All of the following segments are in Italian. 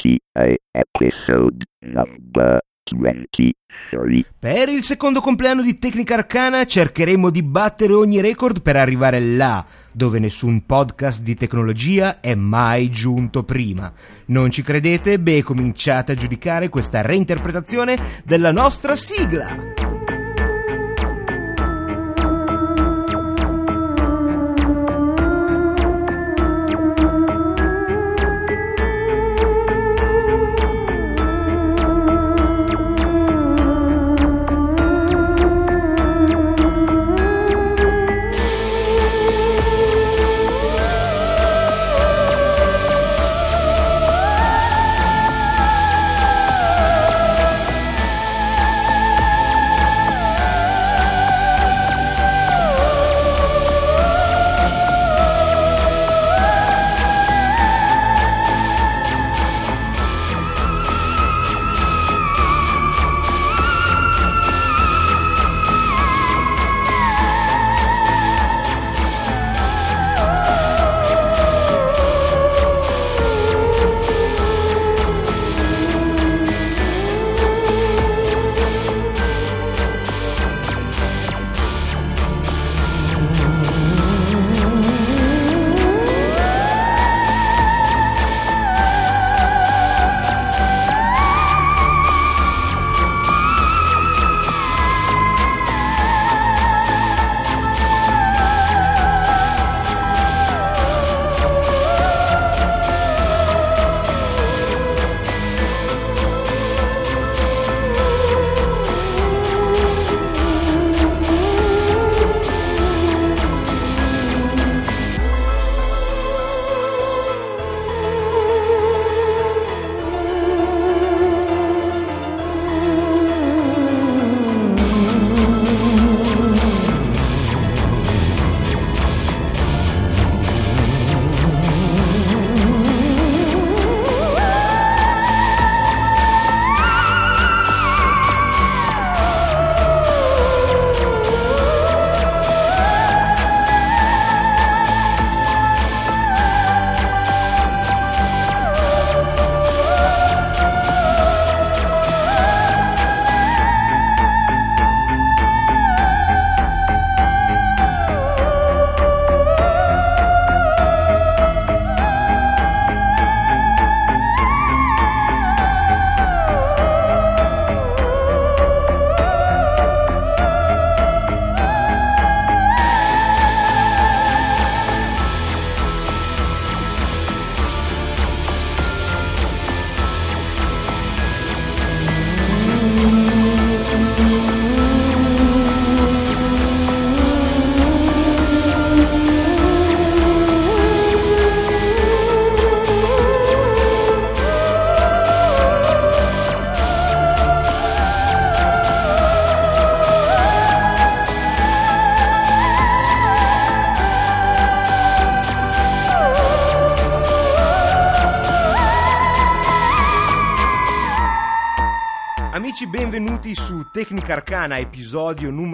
GTA episode number 23. Per il secondo compleanno di Tecnica Arcana cercheremo di battere ogni record per arrivare là, dove nessun podcast di tecnologia è mai giunto prima. Non ci credete? Beh, cominciate a giudicare questa reinterpretazione della nostra sigla. Tecnica Arcana, episodio numero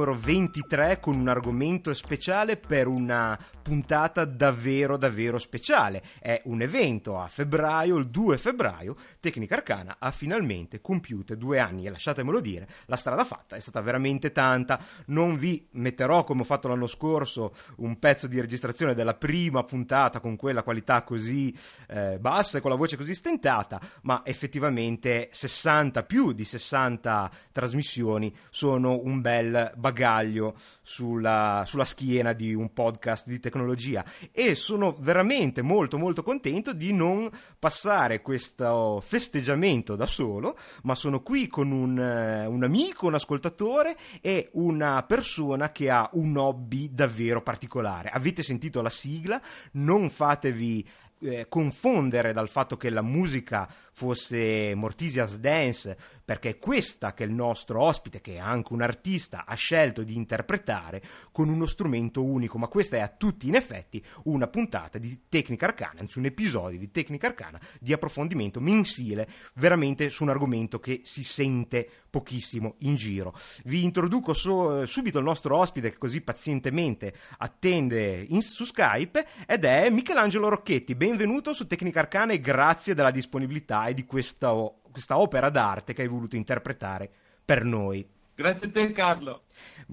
23 con un argomento speciale per una puntata davvero davvero speciale. È un evento a febbraio, il 2 febbraio, Tecnica Arcana ha finalmente compiute due anni e lasciatemelo dire, la strada fatta è stata veramente tanta. Non vi metterò come ho fatto l'anno scorso un pezzo di registrazione della prima puntata con quella qualità così eh, bassa e con la voce così stentata, ma effettivamente 60 più di 60 60 trasmissioni sono un bel bagaglio sulla, sulla, schiena di un podcast di tecnologia e sono veramente molto molto contento di non passare questo festeggiamento da solo, ma sono qui con un, un amico, un ascoltatore e una persona che ha un hobby davvero particolare. Avete sentito la sigla? Non fatevi eh, confondere dal fatto che la musica fosse Mortisia's Dance perché è questa che il nostro ospite, che è anche un artista, ha scelto di interpretare con uno strumento unico, ma questa è a tutti in effetti una puntata di Tecnica Arcana, anzi un episodio di Tecnica Arcana di approfondimento mensile veramente su un argomento che si sente pochissimo in giro. Vi introduco so, subito il nostro ospite che così pazientemente attende in, su Skype ed è Michelangelo Rocchetti. Benvenuto su Tecnica Arcana e grazie della disponibilità e di questa, questa opera d'arte che hai voluto interpretare per noi. Grazie a te Carlo.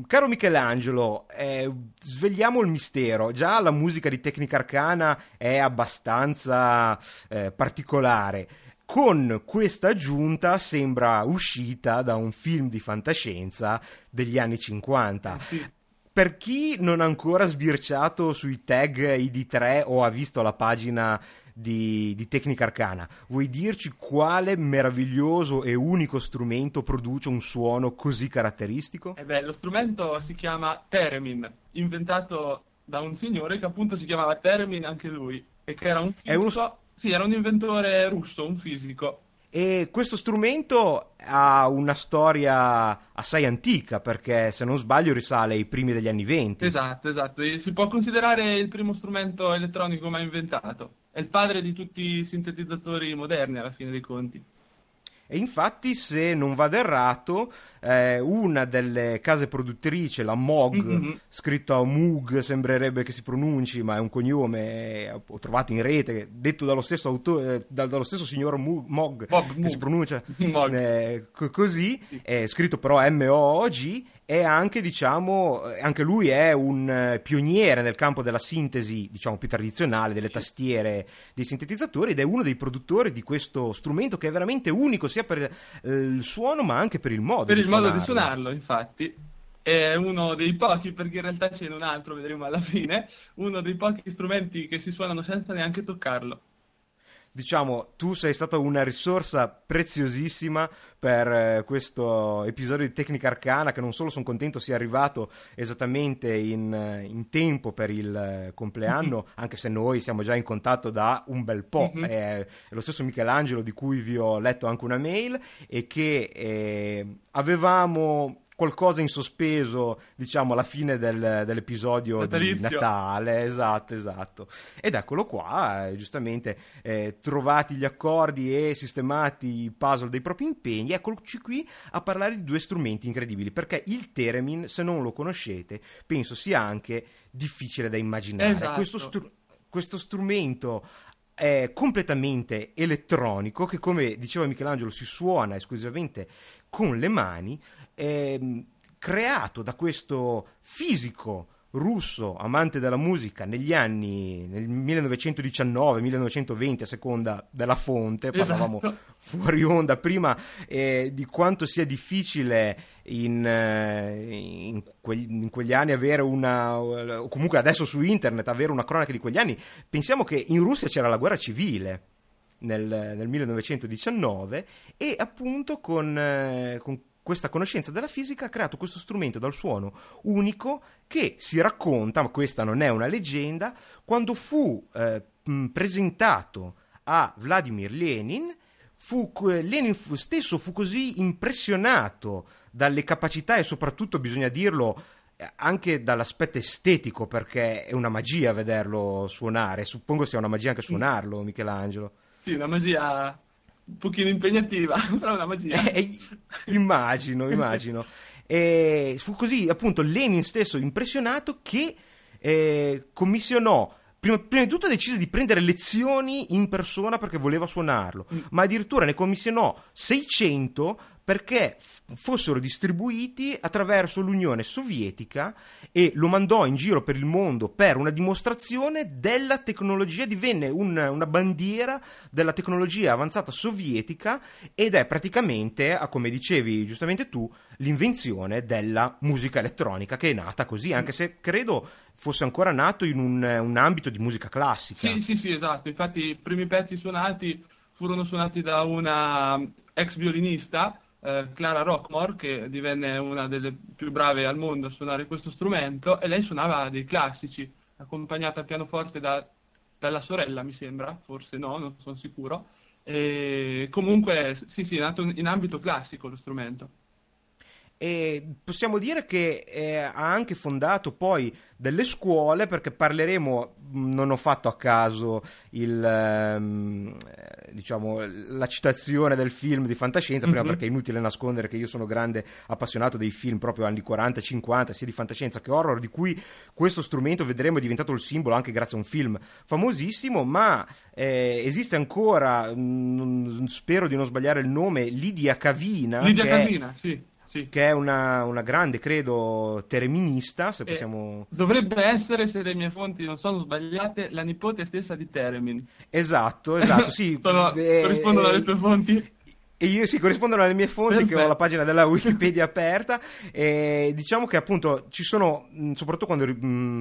Caro Michelangelo, eh, svegliamo il mistero. Già la musica di Tecnica Arcana è abbastanza eh, particolare con questa aggiunta sembra uscita da un film di fantascienza degli anni 50. Eh sì. Per chi non ha ancora sbirciato sui tag ID3 o ha visto la pagina di, di, Tecnica Arcana, vuoi dirci quale meraviglioso e unico strumento produce un suono così caratteristico? Eh beh, lo strumento si chiama Theremin, inventato da un signore che appunto si chiamava Theremin anche lui, e che era un fisico... Uno... Sì, era un inventore russo, un fisico. E questo strumento ha una storia assai antica, perché se non sbaglio risale ai primi degli anni venti. Esatto, esatto. Si può considerare il primo strumento elettronico mai inventato. È il padre di tutti i sintetizzatori moderni, alla fine dei conti. E infatti, se non vado errato, eh, una delle case produttrici, la Moog, mm-hmm. scritto Moog, sembrerebbe che si pronunci, ma è un cognome, ho trovato in rete, detto dallo stesso, autore, eh, dallo stesso signor Moog, Moog, Bob, che Moog. si pronuncia eh, così, è scritto però M-O-O-G, e anche, diciamo, anche lui è un eh, pioniere nel campo della sintesi, diciamo, più tradizionale, delle tastiere dei sintetizzatori ed è uno dei produttori di questo strumento che è veramente unico sia per eh, il suono ma anche per il modo per di il suonarlo. modo di suonarlo, infatti. È uno dei pochi, perché in realtà c'è un altro, vedremo alla fine, uno dei pochi strumenti che si suonano senza neanche toccarlo diciamo, tu sei stata una risorsa preziosissima per eh, questo episodio di Tecnica Arcana che non solo sono contento sia arrivato esattamente in, eh, in tempo per il eh, compleanno, mm-hmm. anche se noi siamo già in contatto da un bel po'. Mm-hmm. È, è, lo stesso Michelangelo di cui vi ho letto anche una mail e che eh, avevamo qualcosa in sospeso, diciamo, alla fine del, dell'episodio Natalizio. di Natale. Esatto, esatto. Ed eccolo qua, eh, giustamente, eh, trovati gli accordi e sistemati i puzzle dei propri impegni, eccoci qui a parlare di due strumenti incredibili, perché il Theremin, se non lo conoscete, penso sia anche difficile da immaginare. Esatto. Questo, str- questo strumento è completamente elettronico che come diceva Michelangelo si suona esclusivamente con le mani eh, creato da questo fisico russo amante della musica negli anni nel 1919-1920 a seconda della fonte parlavamo esatto. fuori onda prima eh, di quanto sia difficile in, eh, in, quegli, in, quegli, anni avere una o comunque adesso su internet avere una cronaca di quegli anni pensiamo che in Russia c'era la guerra civile nel, nel 1919 e appunto con, eh, con questa conoscenza della fisica ha creato questo strumento dal suono unico che si racconta, ma questa non è una leggenda, quando fu eh, presentato a Vladimir Lenin, fu, Lenin fu, stesso fu così impressionato dalle capacità e soprattutto, bisogna dirlo, eh, anche dall'aspetto estetico, perché è una magia vederlo suonare, suppongo sia una magia anche suonarlo, Michelangelo. Sì, una magia un pochino impegnativa, però è una magia. Eh, immagino, immagino. E fu così, appunto, Lenin stesso impressionato che eh, commissionò Prima, prima, di tutto decise di prendere lezioni in persona perché voleva suonarlo, mm. ma addirittura ne commissionò 600 perché fossero distribuiti attraverso l'Unione Sovietica e lo mandò in giro per il mondo per una dimostrazione della tecnologia, divenne un, una bandiera della tecnologia avanzata sovietica ed è praticamente, come dicevi giustamente tu, l'invenzione della musica elettronica che è nata così, anche se credo fosse ancora nato in un, un ambito di musica classica. Sì, sì, sì, esatto, infatti i primi pezzi suonati furono suonati da una ex violinista eh, Clara Rockmore, che divenne una delle più brave al mondo a suonare questo strumento, e lei suonava dei classici, accompagnata al pianoforte da dalla sorella, mi sembra, forse no, non sono sicuro. E comunque, sì, sì, è nato in ambito classico lo strumento. E possiamo dire che eh, ha anche fondato poi delle scuole perché parleremo non ho fatto a caso il, ehm, diciamo, la citazione del film di fantascienza mm-hmm. prima perché è inutile nascondere che io sono grande appassionato dei film proprio anni 40 50 sia di fantascienza che horror di cui questo strumento vedremo è diventato il simbolo anche grazie a un film famosissimo ma eh, esiste ancora mh, spero di non sbagliare il nome Lidia Cavina Lidia Cavina sì sì. che è una, una, grande, credo, terminista, se possiamo... Dovrebbe essere, se le mie fonti non sono sbagliate, la nipote stessa di Teremin. Esatto, esatto, sì. sono, eh, corrispondono alle tue fonti? E io sì, corrispondono alle mie fonti, Perfetto. che ho la pagina della Wikipedia aperta. E diciamo che appunto ci sono, soprattutto quando,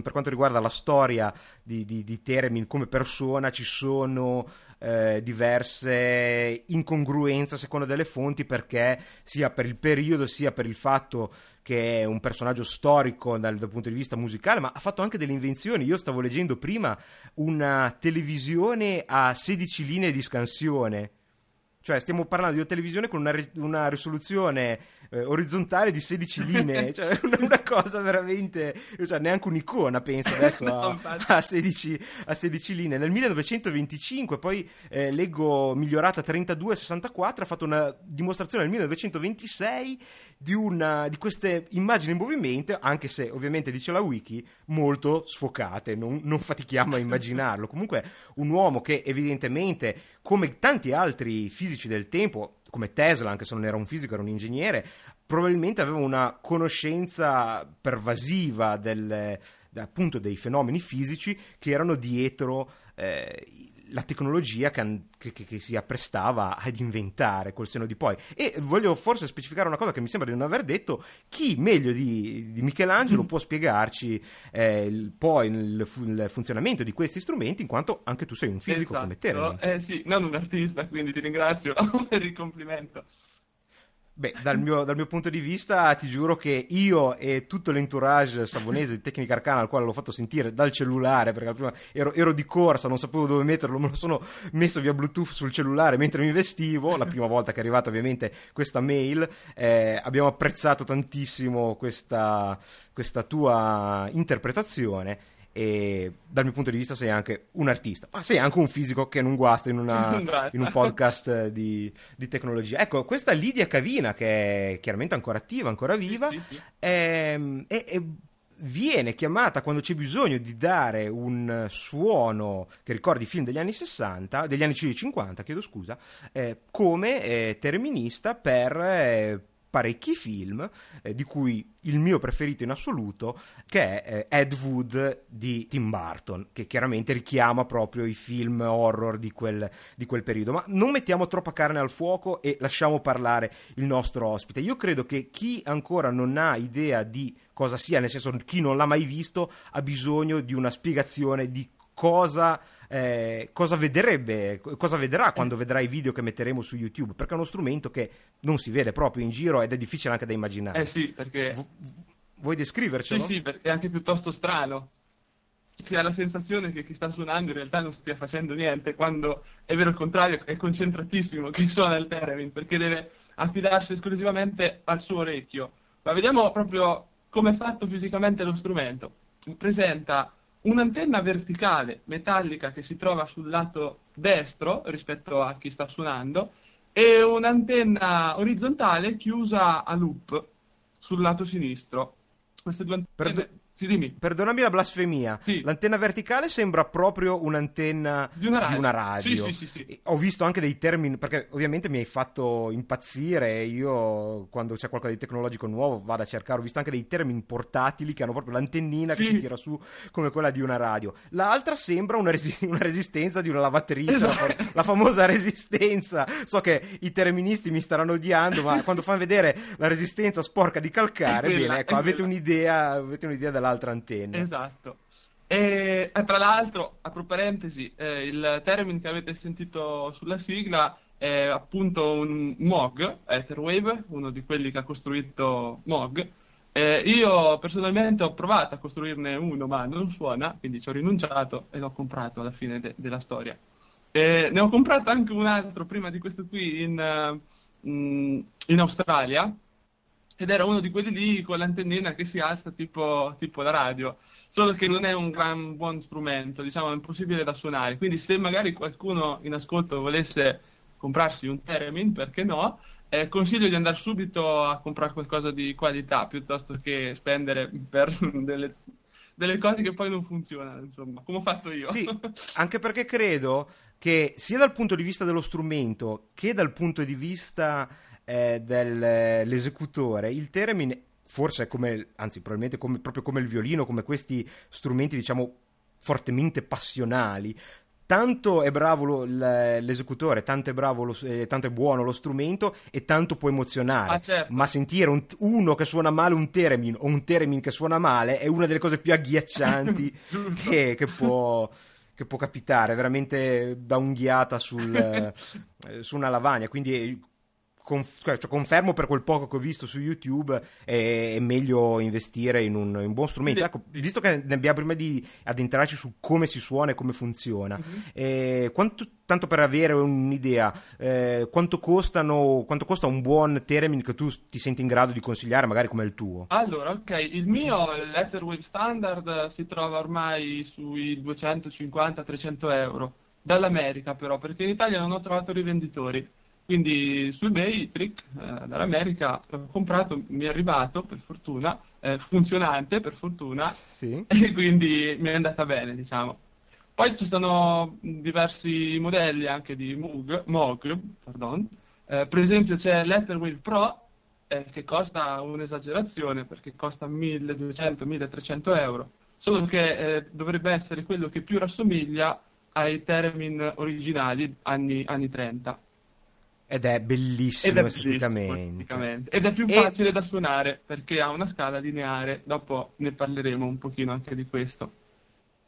per quanto riguarda la storia di, di, di Teremin come persona, ci sono eh, diverse incongruenze a seconda delle fonti perché sia per il periodo sia per il fatto che è un personaggio storico dal, dal, punto di vista musicale, ma ha fatto anche delle invenzioni. Io stavo leggendo prima una televisione a 16 linee di scansione cioè, stiamo parlando di una televisione con una, una risoluzione eh, orizzontale di 16 linee, cioè una, una cosa veramente, cioè, neanche un'icona penso adesso no, a, a, 16, a, 16, linee. Nel 1925, poi eh, leggo migliorata 32-64, ha fatto una dimostrazione nel 1926 di, una, di queste immagini in movimento, anche se ovviamente dice la wiki, molto sfocate, non, non fatichiamo a immaginarlo. Comunque un uomo che evidentemente, come tanti altri fisici, fisici del tempo, come Tesla, anche se non era un fisico, era un ingegnere, probabilmente aveva una conoscenza pervasiva del, appunto dei fenomeni fisici che erano dietro eh, la tecnologia che, che, che, si apprestava ad inventare col seno di poi. E voglio forse specificare una cosa che mi sembra di non aver detto: chi meglio di, di Michelangelo mm. può spiegarci eh, il, poi il, il, funzionamento di questi strumenti, in quanto anche tu sei un fisico esatto. come te. Eh sì, non un artista, quindi ti ringrazio per il complimento. Beh, dal mio, dal mio, punto di vista ti giuro che io e tutto l'entourage savonese di Tecnica Arcana al quale l'ho fatto sentire dal cellulare, perché prima ero, ero, di corsa, non sapevo dove metterlo, me lo sono messo via Bluetooth sul cellulare mentre mi vestivo, la prima volta che è arrivata ovviamente questa mail, eh, abbiamo apprezzato tantissimo questa, questa tua interpretazione e dal mio punto di vista sei anche un artista, ma sei anche un fisico che non guasta in, una, in un podcast di, di, tecnologia. Ecco, questa Lidia Cavina, che è chiaramente ancora attiva, ancora viva, sì, sì, sì. È, è, è, viene chiamata quando c'è bisogno di dare un suono che ricordi i film degli anni 60, degli anni 50, chiedo scusa, eh, come eh, terminista per... Eh, parecchi film, eh, di cui il mio preferito in assoluto, che è eh, Ed Wood di Tim Burton, che chiaramente richiama proprio i film horror di quel, di quel periodo. Ma non mettiamo troppa carne al fuoco e lasciamo parlare il nostro ospite. Io credo che chi ancora non ha idea di cosa sia, nel senso chi non l'ha mai visto, ha bisogno di una spiegazione di cosa eh, cosa vedrebbe, cosa vedrà quando vedrà i video che metteremo su YouTube, perché è uno strumento che non si vede proprio in giro ed è difficile anche da immaginare. Eh sì, perché... V- vuoi descrivercelo? Sì, sì, perché è anche piuttosto strano. Si ha la sensazione che chi sta suonando in realtà non stia facendo niente, quando è vero il contrario, è concentratissimo chi suona il theremin, perché deve affidarsi esclusivamente al suo orecchio. Ma vediamo proprio come è fatto fisicamente lo strumento. Presenta un'antenna verticale metallica che si trova sul lato destro rispetto a chi sta suonando e un'antenna orizzontale chiusa a loop sul lato sinistro. Queste due antenne... Perdo- sì, dimmi. Perdonami la blasfemia. Sì. L'antenna verticale sembra proprio un'antenna di una radio. Di una radio. Sì, sì, sì, Ho visto anche dei termini, perché ovviamente mi hai fatto impazzire. Io, quando c'è qualcosa di tecnologico nuovo, vado a cercare. Ho visto anche dei termini portatili che hanno proprio l'antennina che si tira su come quella di una radio. L'altra sembra una, resi- una resistenza di una lavatrice, esatto. la, fa- la, famosa resistenza. So che i terministi mi staranno odiando, ma quando fanno vedere la resistenza sporca di calcare, quella, bene, ecco, avete un'idea, avete un'idea della dall'altra antenna. Esatto. E tra l'altro, apro parentesi, eh, il termine che avete sentito sulla sigla è appunto un MOG, Etherwave, uno di quelli che ha costruito MOG, Eh, io personalmente ho provato a costruirne uno, ma non suona, quindi ci ho rinunciato e l'ho comprato alla fine de- della storia. Eh, ne ho comprato anche un altro prima di questo qui in, uh, in Australia ed era uno di quelli lì con l'antennina che si alza tipo, tipo la radio solo che non è un gran buon strumento, diciamo, è impossibile da suonare. Quindi se magari qualcuno in ascolto volesse comprarsi un Theremin, perché no? Eh, consiglio di andare subito a comprare qualcosa di qualità piuttosto che spendere per delle, delle cose che poi non funzionano, insomma, come ho fatto io. Sì, anche perché credo che sia dal punto di vista dello strumento che dal punto di vista eh, dell'esecutore, il Theremin forse come, anzi probabilmente come, proprio come il violino, come questi strumenti diciamo fortemente passionali. Tanto è bravo lo, l'esecutore, tanto è, bravo lo, eh, tanto è buono lo strumento e tanto può emozionare. Ah, certo. Ma sentire un, uno che suona male un theremin o un theremin che suona male è una delle cose più agghiaccianti che, che può che può capitare, veramente da unghiata sul, eh, su una lavagna. Quindi Conf- cioè, confermo per quel poco che ho visto su YouTube è, è meglio investire in un, in un buon strumento. Sì, ecco, visto che ne abbiamo prima di addentrarci su come si suona e come funziona, uh-huh. eh, quanto, tanto per avere un'idea, eh, quanto, costano, quanto costa un buon Theremin che tu ti senti in grado di consigliare, magari come il tuo? Allora, ok, il mio Letterwave Standard si trova ormai sui 250-300 euro, dall'America però, perché in Italia non ho trovato rivenditori. Quindi su eBay, Trick eh, dall'America, l'ho comprato, mi è arrivato per fortuna, eh, funzionante per fortuna, sì. e quindi mi è andata bene, diciamo. Poi ci sono diversi modelli anche di Moog, Moog pardon. Eh, per esempio c'è Letterwheel Pro, eh, che costa un'esagerazione perché costa 1200-1300 euro, solo che eh, dovrebbe essere quello che più rassomiglia ai Theremin originali anni, anni 30. Ed è bellissimo, Ed è esteticamente. Ed è più facile da suonare perché ha una scala lineare. Dopo ne parleremo un pochino anche di questo.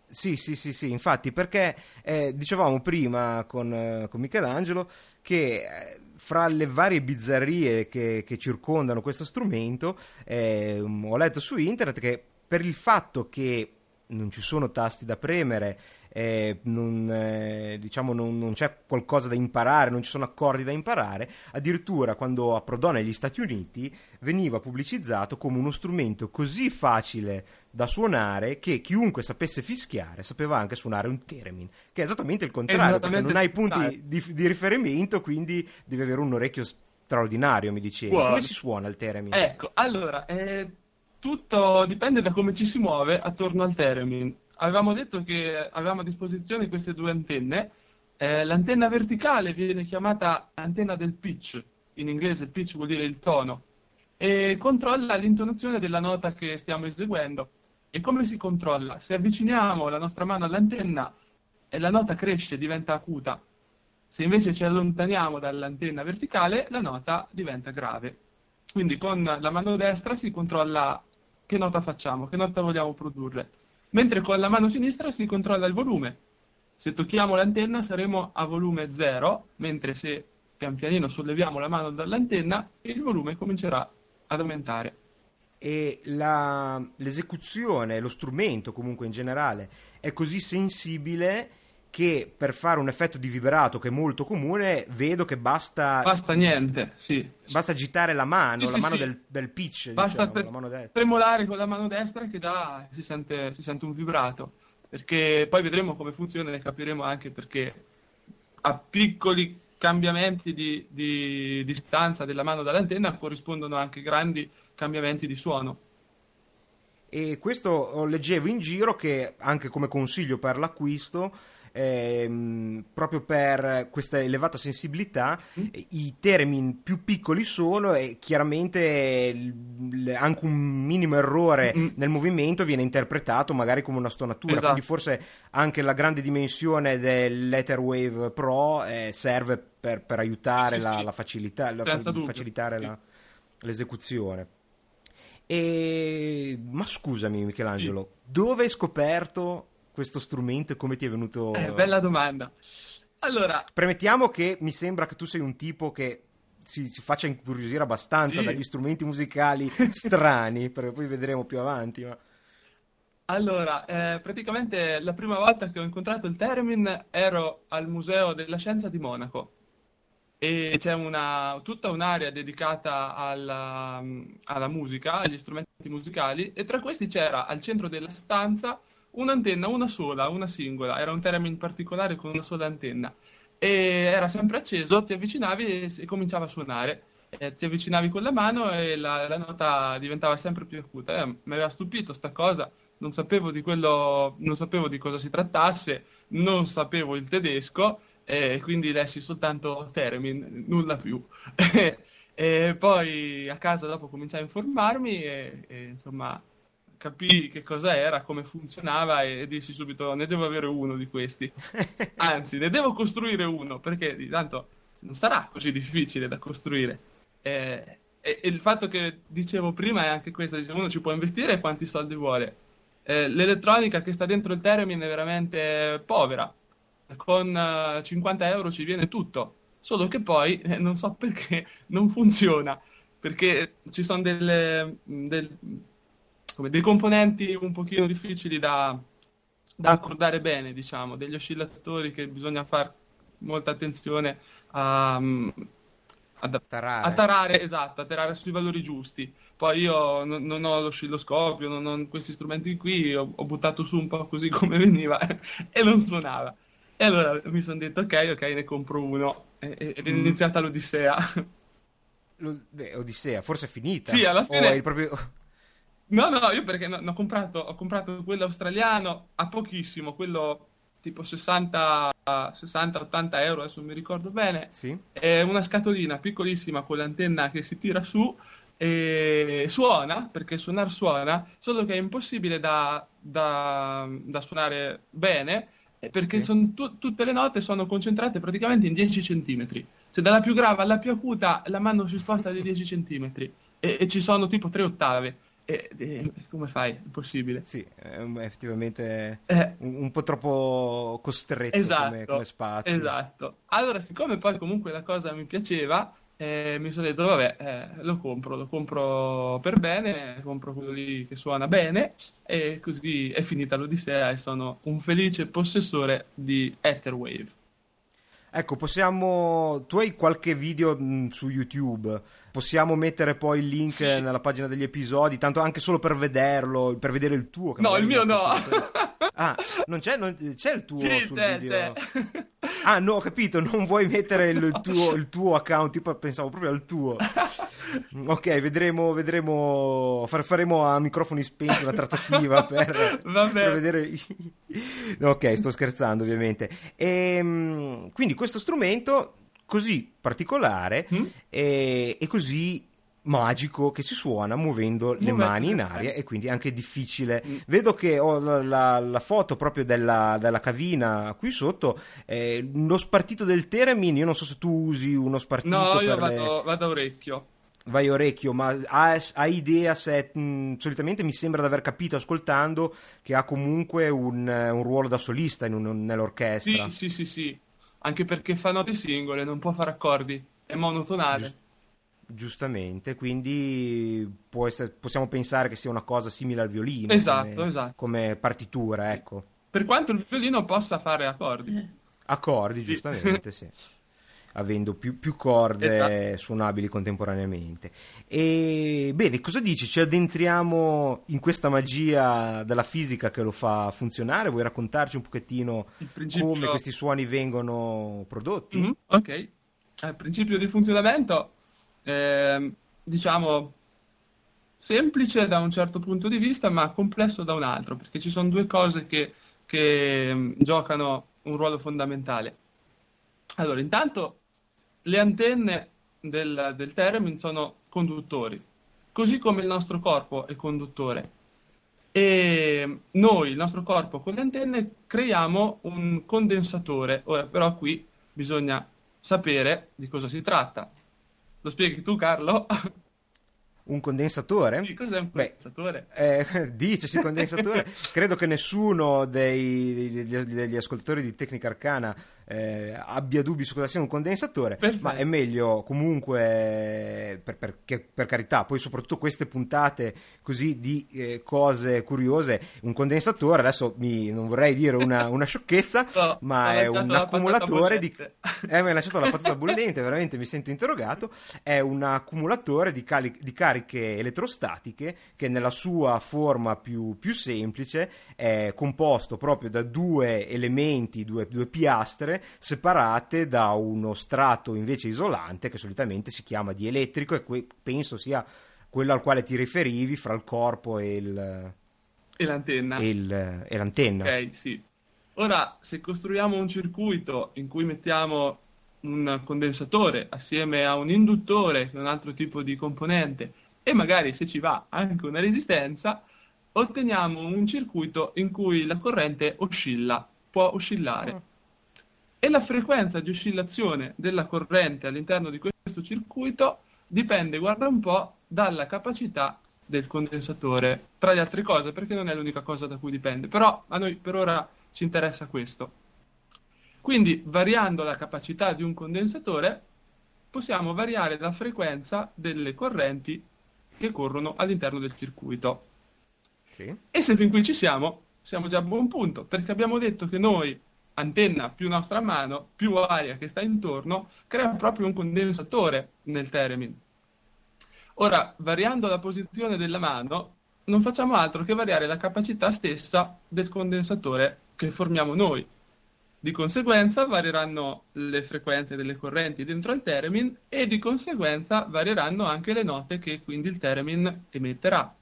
Sì, sì, sì, sì, infatti, perché eh, dicevamo prima con, eh, con Michelangelo che eh, fra le varie bizzarrie che, che circondano questo strumento, eh, ho letto su internet che per il fatto che non ci sono tasti da premere eh, non, eh, diciamo non, non, c'è qualcosa da imparare, non ci sono accordi da imparare, addirittura quando approdò negli Stati Uniti veniva pubblicizzato come uno strumento così facile da suonare che chiunque sapesse fischiare sapeva anche suonare un theremin, che è esattamente il contrario, perché non hai punti di, di, riferimento, quindi devi avere un orecchio straordinario, mi dicevi. Wow. Come si suona il theremin? Ecco, allora, eh, tutto dipende da come ci si muove attorno al theremin avevamo detto che avevamo a disposizione queste due antenne. Eh, l'antenna verticale viene chiamata antenna del pitch, in inglese pitch vuol dire il tono, e controlla l'intonazione della nota che stiamo eseguendo. E come si controlla? Se avviciniamo la nostra mano all'antenna e la nota cresce, diventa acuta. Se invece ci allontaniamo dall'antenna verticale, la nota diventa grave. Quindi con la mano destra si controlla che nota facciamo, che nota vogliamo produrre mentre con la mano sinistra si controlla il volume. Se tocchiamo l'antenna saremo a volume 0, mentre se pian pianino solleviamo la mano dall'antenna il volume comincerà ad aumentare. E la, l'esecuzione, lo strumento comunque in generale, è così sensibile che per fare un effetto di vibrato che è molto comune vedo che basta basta niente sì. basta agitare la mano sì, la sì, mano. Del, del, pitch basta diciamo, pre- tremolare con la mano destra che dà si sente, si sente un vibrato. Perché poi vedremo come funziona e capiremo anche perché a piccoli cambiamenti di, di distanza della mano dall'antenna corrispondono anche grandi cambiamenti di suono. E questo leggevo in giro che anche come consiglio per l'acquisto ehm, proprio per questa elevata sensibilità, mm. i termini più piccoli sono e chiaramente l- anche un minimo errore mm. nel movimento viene interpretato magari come una stonatura, esatto. quindi forse anche la grande dimensione dell'Etherwave Pro eh, serve per, per aiutare sì, sì, la, sì. la, facilità, la fa- facilitare la, l'esecuzione. E... Ma scusami Michelangelo, dove hai scoperto questo strumento e come ti è venuto? Eh, bella domanda. Allora, premettiamo che mi sembra che tu sei un tipo che si, si faccia incuriosire abbastanza Sì. dagli strumenti musicali strani, perché poi vedremo più avanti. Ma... Allora, eh, praticamente la prima volta che ho incontrato il Theremin ero al Museo della Scienza di Monaco e c'è una, tutta un'area dedicata alla, alla musica, agli strumenti musicali e tra questi c'era al centro della stanza un'antenna, una sola, una singola, era un Theremin particolare con una sola antenna e era sempre acceso, ti avvicinavi e, e cominciava a suonare. Eh, ti avvicinavi con la mano e la, la nota diventava sempre più acuta. Eh, mi aveva stupito sta cosa, non sapevo di quello, non sapevo di cosa si trattasse, non sapevo il tedesco e quindi lessi soltanto Theremin, nulla più. e poi a casa dopo cominciai a informarmi e, e, insomma capii che cosa era, come funzionava e dissi subito ne devo avere uno di questi. Anzi, ne devo costruire uno perché di tanto non sarà così difficile da costruire. Eh, e, e il fatto che dicevo prima è anche questo, dice, uno ci può investire quanti soldi vuole. Eh, l'elettronica che sta dentro il Theremin è veramente povera, con eh, 50 euro ci viene tutto, solo che poi eh, non so perché non funziona, perché ci sono delle, del, come, dei componenti un pochino difficili da, da accordare bene, diciamo, degli oscillatori che bisogna fare molta attenzione a, a, tarare. a tarare, esatto, a tarare sui valori giusti. Poi io non, non ho l'oscilloscopio, non ho questi strumenti qui, ho, ho, buttato su un po' così come veniva e non suonava. E allora mi sono detto, ok, ok, ne compro uno. E, ed è iniziata mm. l'Odissea. Beh, Odissea, forse è finita. Sì, alla fine... proprio... No, no, io perché no, ho, comprato, ho comprato quello australiano a pochissimo, quello tipo 60-80 euro, adesso mi ricordo bene. Sì. È una scatolina piccolissima con l'antenna che si tira su e suona, perché suonare suona, solo che è impossibile da, da, da suonare bene, perché Sì. tu- tutte le note sono concentrate praticamente in 10 centimetri. Cioè dalla più grave alla più acuta la mano si sposta di 10 centimetri e, e ci sono tipo tre ottave. E, e come fai? Impossibile. Sì, è è effettivamente Eh, un, un po' troppo costretto Esatto, come, come spazio. esatto. Allora, siccome poi comunque la cosa mi piaceva, eh, mi sono detto, vabbè, eh, lo compro, lo compro per bene, compro quello lì che suona bene, e così è finita l'Odissea e sono un felice possessore di Etherwave. Ecco, possiamo. Tu hai qualche video mh, su YouTube? Possiamo mettere poi il link Sì. nella pagina degli episodi, tanto anche solo per vederlo, per vedere il tuo. No, il mio no. Ah, non c'è, non- c'è il tuo Sì, sul c'è, video? c'è. Ah, no, ho capito, non vuoi mettere il tuo, il tuo account, tipo pensavo proprio al tuo. Ok, vedremo, vedremo, far- faremo a microfoni spenti una trattativa per, Vabbè. per vedere... ok, sto scherzando ovviamente. Ehm, quindi questo strumento così particolare Mm? e, e così magico che si suona muovendo le Muovendo mani in le aria e quindi anche difficile. Mm. Vedo che ho la, la- la foto proprio della, della cavina qui sotto, eh, lo spartito del Theremin, io non so se tu usi uno spartito No, io per le- vado, vado a orecchio. vai orecchio, ma ha, ha idea se mh, solitamente mi sembra di aver capito ascoltando che ha comunque un, un ruolo da solista in un- nell'orchestra. Sì, sì, sì, sì. Anche perché fa note singole, non può fare accordi, è monotonale. Giust- giustamente, quindi può essere- possiamo pensare che sia una cosa simile al violino Esatto, come, esatto. come partitura, ecco. Per quanto il violino possa fare accordi. Eh. Accordi, Sì. giustamente, sì. Avendo più, più corde Esatto. suonabili contemporaneamente. E bene, cosa dici? Ci addentriamo in questa magia della fisica che lo fa funzionare? Vuoi raccontarci un pochettino principio... come questi suoni vengono prodotti? Mhm, ok. Il principio di funzionamento, ehm, diciamo, semplice da un certo punto di vista, ma complesso da un altro, perché ci sono due cose che, che, mm, giocano un ruolo fondamentale. Allora, intanto, le antenne del, del Theremin sono conduttori, così come il nostro corpo è conduttore. E noi, il nostro corpo, con le antenne, creiamo un condensatore. Ora, però, qui bisogna sapere di cosa si tratta. Lo spieghi tu, Carlo? Un condensatore? Sì, cos'è un Beh, condensatore? Eh, dicesi condensatore, credo che nessuno dei- degli, degli ascoltatori di Tecnica Arcana eh, abbia dubbi su cosa sia un condensatore, Perfetto. ma è meglio comunque, per, per- che- per carità, poi soprattutto queste puntate così di eh, cose curiose, un condensatore, adesso mi- non vorrei dire una, una sciocchezza, No, ma è un accumulatore di... Eh, mi hai lasciato la patata bollente, veramente mi sento interrogato. È un accumulatore di, cali- di cariche elettrostatiche che nella sua forma più, più semplice è composto proprio da due elementi, due, due piastre separate da uno strato invece isolante che solitamente si chiama dielettrico e que- penso sia quello al quale ti riferivi fra il corpo e, il- E l'antenna. e il- e l'antenna. Ok, sì. Ora, se costruiamo un circuito in cui mettiamo un condensatore assieme a un induttore, che è un altro tipo di componente, e magari se ci va anche una resistenza, otteniamo un circuito in cui la corrente oscilla, può oscillare. E la frequenza di oscillazione della corrente all'interno di questo circuito dipende, guarda un po', dalla capacità del condensatore, tra le altre cose, perché non è l'unica cosa da cui dipende. Però a noi per ora ci interessa questo. Quindi, variando la capacità di un condensatore, possiamo variare la frequenza delle correnti che corrono all'interno del circuito. Sì. E se fin qui ci siamo, siamo già a buon punto, perché abbiamo detto che noi, antenna più nostra mano, più aria che sta intorno, crea proprio un condensatore nel Theremin. Ora, variando la posizione della mano, non facciamo altro che variare la capacità stessa del condensatore che formiamo noi. Di conseguenza varieranno le frequenze delle correnti dentro al Theremin e di conseguenza varieranno anche le note che quindi il Theremin emetterà.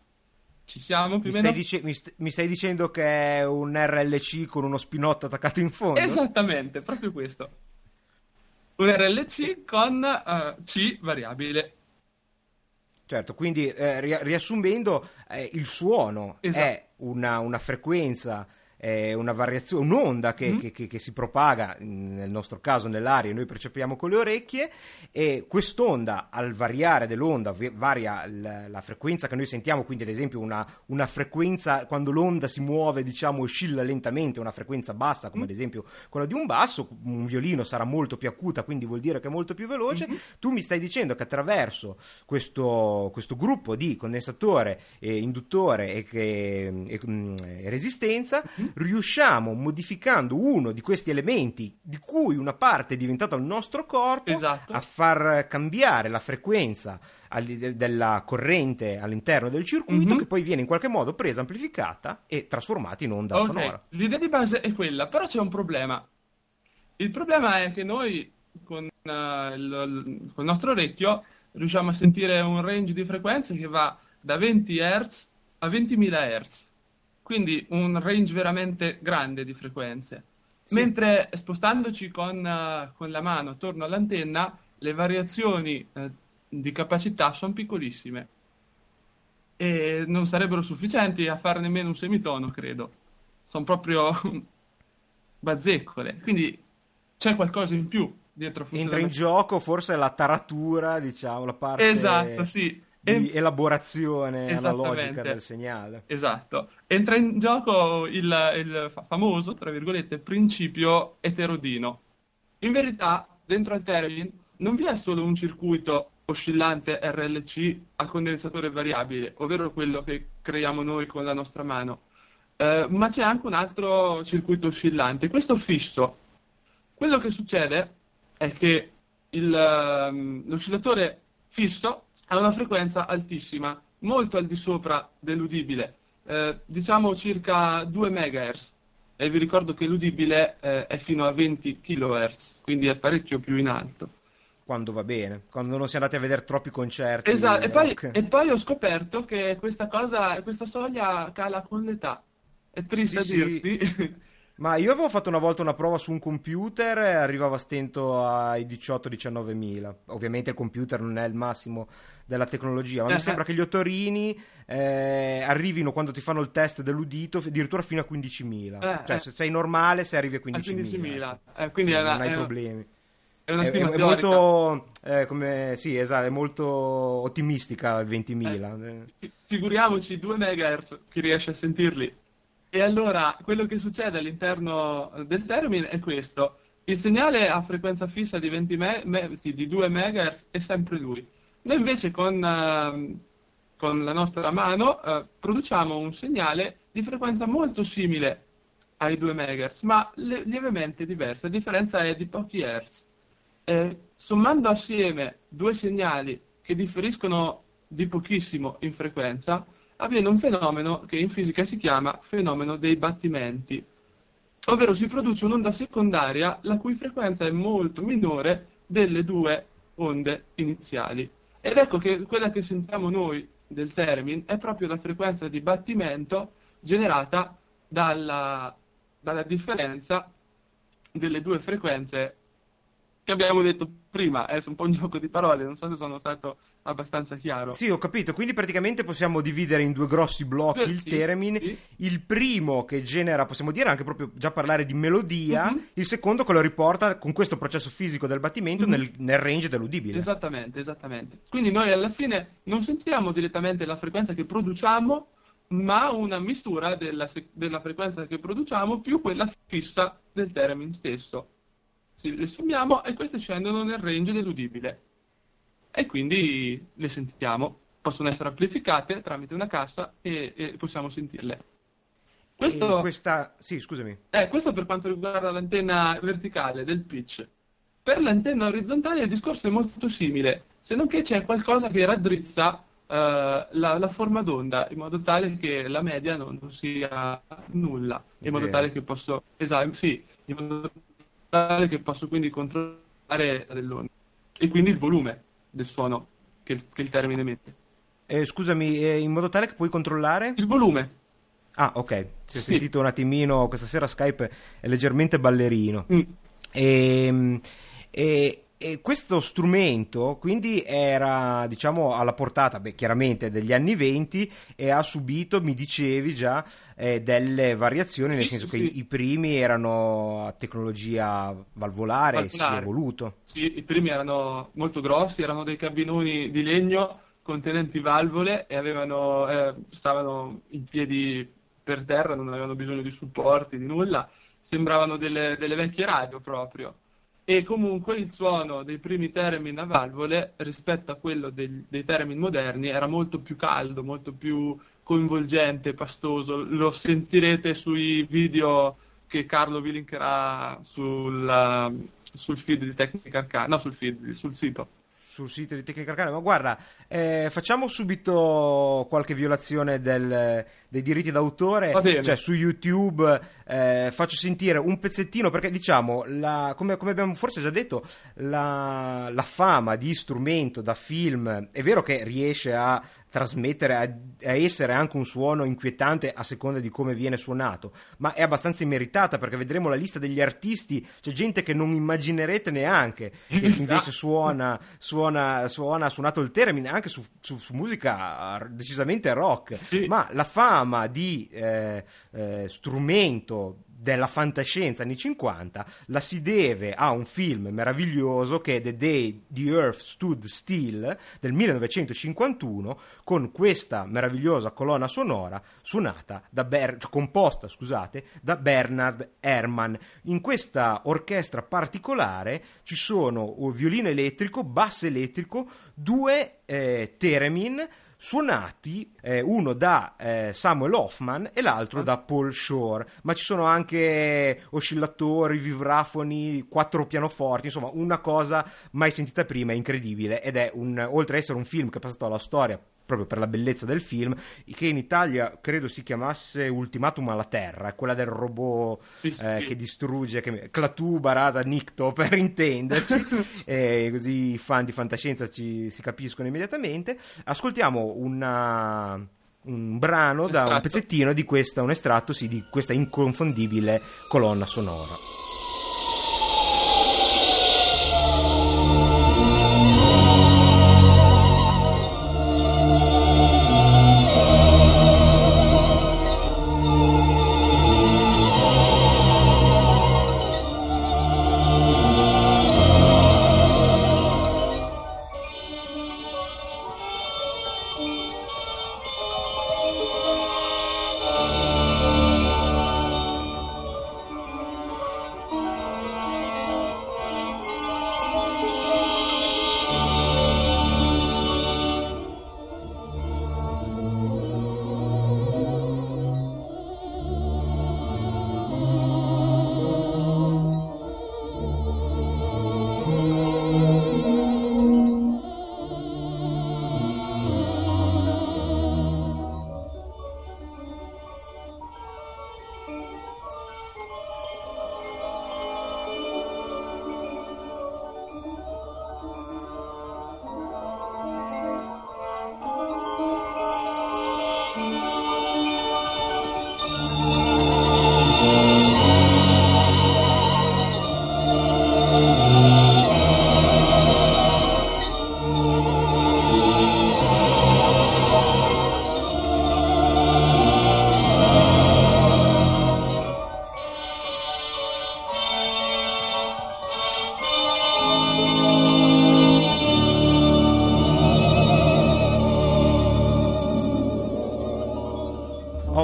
Ci siamo più o stai, meno? dice- mi st- mi stai dicendo che è un RLC con uno spinotto attaccato in fondo? Esattamente, proprio questo. Un RLC con eh, C variabile. Certo, quindi eh, ri- riassumendo, eh, il suono Esatto. è una, una frequenza, è una variazione, un'onda che, Mhm. che- che- che si propaga, mh, nel nostro caso nell'aria, e noi percepiamo con le orecchie, e quest'onda, al variare dell'onda, varia l- la frequenza che noi sentiamo, quindi ad esempio una, una frequenza, quando l'onda si muove, diciamo, oscilla lentamente, una frequenza bassa, come ad esempio quella di un basso, un violino sarà molto più acuta, quindi vuol dire che è molto più veloce, tu mi stai dicendo che attraverso questo, questo gruppo di condensatore, e induttore e, che- e, mm, e resistenza, riusciamo, modificando uno di questi elementi, di cui una parte è diventata il nostro corpo, Esatto. a far cambiare la frequenza della corrente all'interno del circuito, Mhm. che poi viene in qualche modo presa, amplificata e trasformata in onda Ok, sonora. l'idea di base è quella, però c'è un problema. Il problema è che noi con, eh, il, il- col nostro orecchio riusciamo a sentire un range di frequenze che va da 20 Hz a 20.000 Hz. Quindi un range veramente grande di frequenze. Sì. Mentre spostandoci con, eh, con la mano attorno all'antenna, le variazioni eh, di capacità sono piccolissime e non sarebbero sufficienti a fare nemmeno un semitono, credo. Sono proprio bazzecole. Quindi c'è qualcosa in più dietro Entra in gioco forse la taratura, diciamo, la parte Esatto, sì. Di En- elaborazione analogica Esattamente. del segnale. Esatto. Entra in gioco il, il fa- famoso, tra virgolette, principio eterodino. In verità, dentro al Theremin non vi è solo un circuito oscillante RLC a condensatore variabile, ovvero quello che creiamo noi con la nostra mano, Eh, ma c'è anche un altro circuito oscillante, questo fisso. Quello che succede è che il, ehm, l'oscillatore fisso ha una frequenza altissima, molto al di sopra dell'udibile, eh, diciamo circa 2 MHz. E vi ricordo che l'udibile eh, è fino a 20 kHz, quindi è parecchio più in alto. Quando va bene, quando non si è andati a vedere troppi concerti. Esatto, e poi, e poi ho scoperto che questa cosa, questa soglia cala con l'età. È triste Sì, a sì. Ma io avevo fatto una volta una prova su un computer e arrivava a stento ai 18-19 mila. Ovviamente il computer non è il massimo della tecnologia, ma Eh, mi sembra eh. che gli otorini eh, arrivino quando ti fanno il test dell'udito addirittura fino a 15.000. Eh, cioè, eh. se sei normale, se arrivi a A 15.000. 15.000. Eh, quindi Sì, una, non hai è- problemi. è una È, stima è- molto, eh, come, sì, esatto, è molto ottimistica il 20.000. Eh, Fi- Figuriamoci 2 MHz, chi riesce a sentirli. E allora, quello che succede all'interno del Theremin è questo. Il segnale a frequenza fissa di, 20 me- me- sì, di 2 MHz è sempre lui. Noi invece con, ehm, con la nostra mano eh, produciamo un segnale di frequenza molto simile ai 2 MHz, ma le- lievemente diversa. La differenza è di pochi Hz. Eh, sommando assieme due segnali che differiscono di pochissimo in frequenza, avviene un fenomeno che in fisica si chiama fenomeno dei battimenti, ovvero si produce un'onda secondaria la cui frequenza è molto minore delle due onde iniziali. Ed ecco che quella che sentiamo noi del termine è proprio la frequenza di battimento generata dalla, dalla differenza delle due frequenze che abbiamo detto prima. È un po' un gioco di parole, non so se sono stato abbastanza chiaro. Sì, ho capito. Quindi praticamente possiamo dividere in due grossi blocchi Eh, il sì, sì. Il primo che genera, possiamo dire anche proprio già parlare di melodia, Mhm. il secondo che lo riporta con questo processo fisico del battimento Mhm. nel, nel range dell'udibile. Esattamente, esattamente. Quindi noi alla fine non sentiamo direttamente la frequenza che produciamo, ma una mistura della, della frequenza che produciamo più quella fissa del theremin stesso. Le sommiamo e queste scendono nel range dell'udibile. E quindi le sentiamo. Possono essere amplificate tramite una cassa e, e possiamo sentirle. Questo... Questa... Sì, scusami. Eh, questo per quanto riguarda l'antenna verticale del pitch. Per l'antenna orizzontale il discorso è molto simile, se non che c'è qualcosa che raddrizza eh, la, la forma d'onda in modo tale che la media non, non sia nulla, in modo tale che posso, esatto, sì, in modo tale che posso quindi controllare dell'onda e quindi il volume del suono che il, che il termine emette. Eh, scusami, eh, in modo tale che puoi controllare? Il volume, Ah, ok. Si è Sì. sentito un attimino, questa sera Skype è leggermente ballerino. mm, E, e- e questo strumento quindi era, diciamo, alla portata, beh, chiaramente degli anni 20 e ha subito, mi dicevi già, eh, delle variazioni, nel Sì, senso sì, che sì. i, primi erano a tecnologia valvolare, si è Valvolare. evoluto. Sì, i primi erano molto grossi, erano dei cabinoni di legno contenenti valvole e avevano, eh, stavano in piedi per terra, non avevano bisogno di supporti, di nulla, sembravano delle, delle vecchie radio proprio. E comunque il suono dei primi theremin a valvole rispetto a quello del- dei theremin moderni era molto più caldo, molto più coinvolgente, pastoso. Lo sentirete sui video che Carlo vi linkerà sul, sul feed di Tecnica Arcana, no sul feed, sul sito. Sul sito di Tecnica Arcana. Ma guarda, eh, facciamo subito qualche violazione del- dei diritti d'autore. Cioè, su YouTube eh, faccio sentire un pezzettino perché, diciamo, la- come, come abbiamo forse già detto, la, la fama di strumento da film è vero che riesce a trasmettere, a, a essere anche un suono inquietante a seconda di come viene suonato, ma è abbastanza immeritata perché vedremo la lista degli artisti, c'è gente che non immaginerete neanche, che invece Esatto. suona, suona, suona, ha suonato il termine anche su, su- su musica decisamente rock, Sì. ma la fama di eh, eh, strumento della fantascienza anni 50 la si deve a un film meraviglioso che è The Day the Earth Stood Still del 1951 con questa meravigliosa colonna sonora suonata da Ber- cioè composta scusate da Bernard Herrmann. In questa orchestra particolare ci sono un violino elettrico basso elettrico due eh, theremin suonati eh, uno da eh, Samuel Hoffman e l'altro da Paul Shore, ma ci sono anche oscillatori, vibrafoni, quattro pianoforti, insomma una cosa mai sentita prima, incredibile. Ed è un, oltre ad essere un film che è passato alla storia proprio per la bellezza del film, che in Italia credo si chiamasse Ultimatum alla Terra, quella del robot Sì, sì, eh, che distrugge, che, Clatù, Barada, Nicto per intenderci, e così i fan di fantascienza ci, si capiscono immediatamente. Ascoltiamo una- un brano, da un pezzettino di questa, un estratto sì, di questa inconfondibile colonna sonora.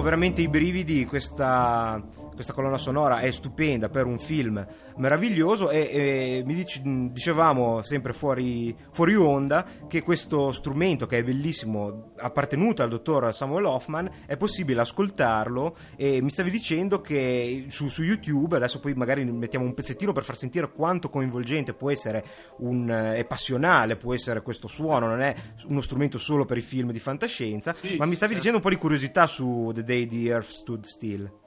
Veramente i brividi, questa, questa colonna sonora è stupenda per un film meraviglioso e, e mi dic- dicevamo sempre fuori, fuori, onda che questo strumento che è bellissimo, appartenuto al dottor Samuel Hoffman, è possibile ascoltarlo e mi stavi dicendo che su, su YouTube, adesso poi magari mettiamo un pezzettino per far sentire quanto coinvolgente può essere un, e passionale può essere questo suono, non è uno strumento solo per i film di fantascienza, sì, ma mi stavi certo. dicendo un po' di curiosità su The Day the Earth Stood Still.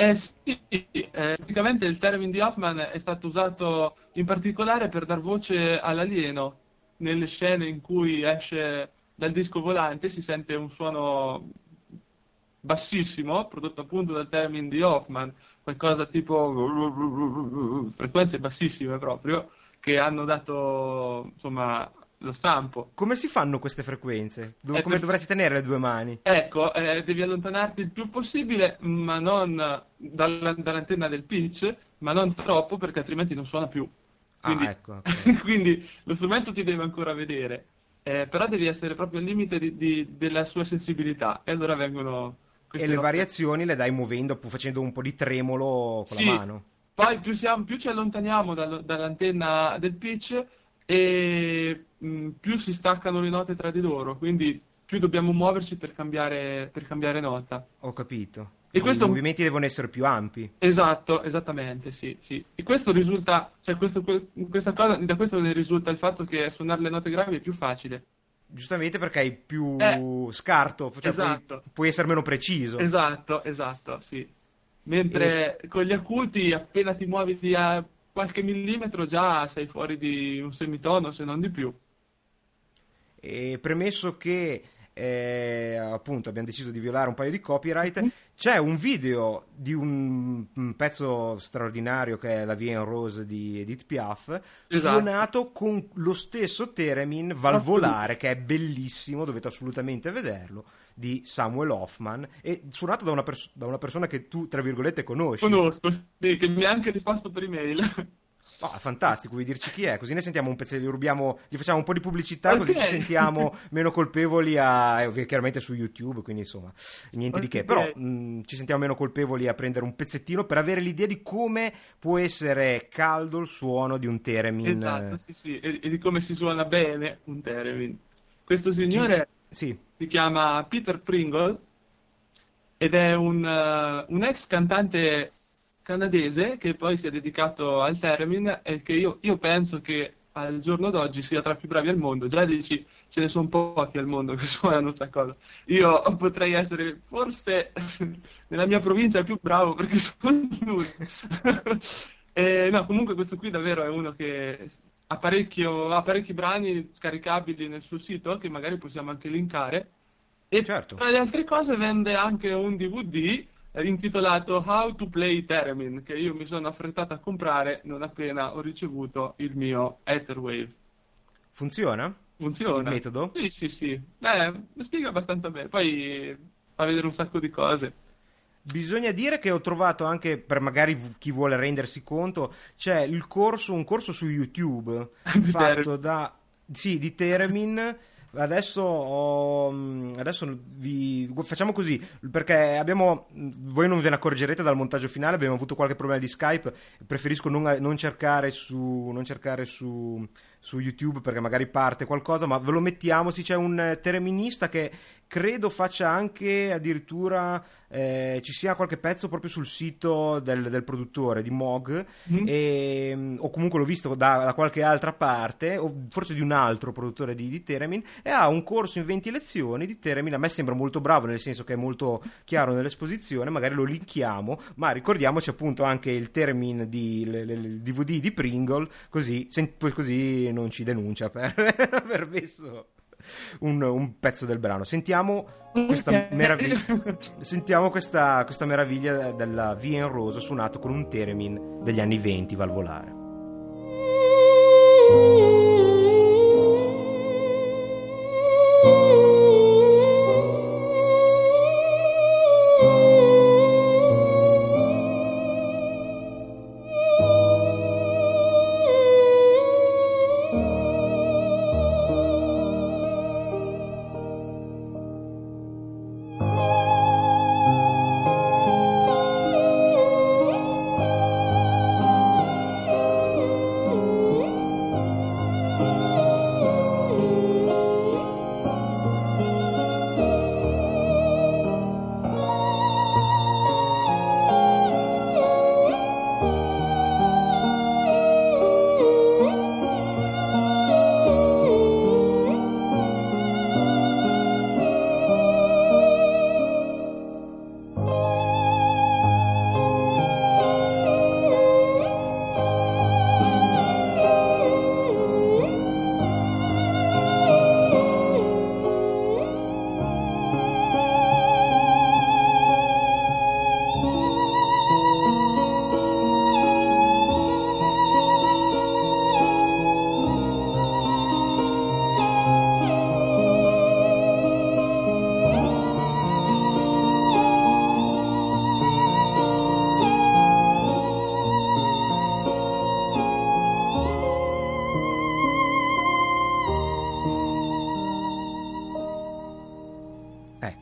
Eh sì, eh, praticamente il termine di Hoffman è stato usato in particolare per dar voce all'alieno. Nelle scene in cui esce dal disco volante si sente un suono bassissimo, prodotto appunto dal termine di Hoffman, qualcosa tipo frequenze bassissime proprio, che hanno dato insomma lo stampo. Come si fanno queste frequenze? Dove, come per... dovresti tenere le due mani? Ecco, eh, devi allontanarti il più possibile, ma non dalla, dall'antenna del pitch, ma non troppo perché altrimenti non suona più. Quindi, ah, ecco, okay. quindi lo strumento ti deve ancora vedere, eh, però devi essere proprio al limite di, di, della sua sensibilità e allora vengono... E le variazioni le dai muovendo, facendo un po' di tremolo con sì. la mano. Poi più, siamo, più ci allontaniamo dal, dall'antenna del pitch e mh, più si staccano le note tra di loro, quindi più dobbiamo muoverci per cambiare, per cambiare nota. Ho capito. E questo... I movimenti devono essere più ampi. Esatto, esattamente, sì, sì. E questo risulta, cioè questo, questa cosa, da questo ne risulta il fatto che suonare le note gravi è più facile. Giustamente perché hai più eh, scarto, cioè esatto. puoi, puoi, essere meno preciso. Esatto, esatto, sì. Mentre e... con gli acuti, appena ti muovi di a qualche millimetro già sei fuori di un semitono, se non di più. E premesso che eh, appunto abbiamo deciso di violare un paio di copyright, mm. c'è un video di un, un, pezzo straordinario che è La Vie en Rose di Edith Piaf, esatto. suonato con lo stesso theremin valvolare che è bellissimo, dovete assolutamente vederlo di Samuel Hoffman e suonato da una, pers- da una persona che tu, tra virgolette, conosci. Conosco, sì, che mi ha anche risposto per email. Oh, fantastico, vuoi dirci chi è? Così ne sentiamo un pezzetto, gli rubiamo, gli facciamo un po' di pubblicità okay. così ci sentiamo meno colpevoli a... Eh, chiaramente su YouTube, quindi insomma, niente okay. di che. Però mh, mm, ci sentiamo meno colpevoli a prendere un pezzettino per avere l'idea di come può essere caldo il suono di un Theremin. Esatto, sì, sì, e, e di come si suona bene un Theremin. Questo signore... Sì si chiama Peter Pringle ed è un, uh, un, ex cantante canadese che poi si è dedicato al theremin e che io, io, penso che al giorno d'oggi sia tra i più bravi al mondo. Già dici, ce ne sono pochi al mondo che suonano questa cosa. Io potrei essere forse nella mia provincia il più bravo perché sono lui. e, no, comunque questo qui davvero è uno che ha, ha parecchi brani scaricabili nel suo sito che magari possiamo anche linkare. E certo. tra le altre cose vende anche un DVD intitolato How to Play Theremin che io mi sono affrettato a comprare non appena ho ricevuto il mio Etherwave. Funziona? Funziona. Il metodo? Sì, sì, sì. Eh, mi spiega abbastanza bene. Poi fa vedere un sacco di cose. Bisogna dire che ho trovato anche per magari chi vuole rendersi conto, c'è il corso, un corso su YouTube fatto da sì, di Teremin. Adesso, ho, adesso vi facciamo così perché abbiamo voi non ve ne accorgerete dal montaggio finale. Abbiamo avuto qualche problema di Skype. Preferisco non, non cercare, su, non cercare su, su, YouTube perché magari parte qualcosa. Ma ve lo mettiamo. Sì, c'è un tereminista che credo faccia anche addirittura eh, ci sia qualche pezzo proprio sul sito del, del produttore di Mog mm. e, mm, o comunque l'ho visto da, da, qualche altra parte o forse di un altro produttore di, di Teremin e ha un corso in 20 lezioni di Teremin a me sembra molto bravo nel senso che è molto chiaro nell'esposizione magari lo linkiamo ma ricordiamoci appunto anche il Teremin di le, le, il DVD di Pringle così, sen, così non ci denuncia per aver messo un, un, pezzo del brano. Sentiamo questa meraviglia, sentiamo questa, questa meraviglia della Via in Rosa suonato con un Teremin degli anni 20 valvolare.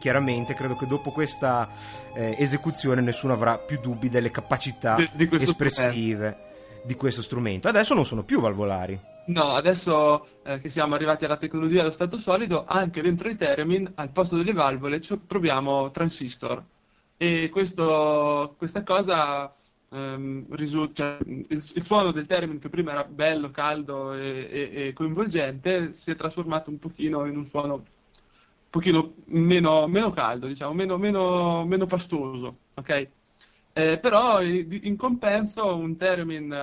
Chiaramente credo che dopo questa eh, esecuzione nessuno avrà più dubbi delle capacità Di- di espressive di questo strumento. Adesso non sono più valvolari. No, adesso eh, che siamo arrivati alla tecnologia dello stato solido, anche dentro i Theremin, al posto delle valvole, ci troviamo transistor. E questo- questa cosa ehm, risulta, cioè, il, il suono del Theremin, che prima era bello, caldo e, e- e coinvolgente, si è trasformato un pochino in un suono pochino meno, meno caldo, diciamo, meno, meno, meno pastoso, ok? Eh, però i- in compenso un Theremin eh,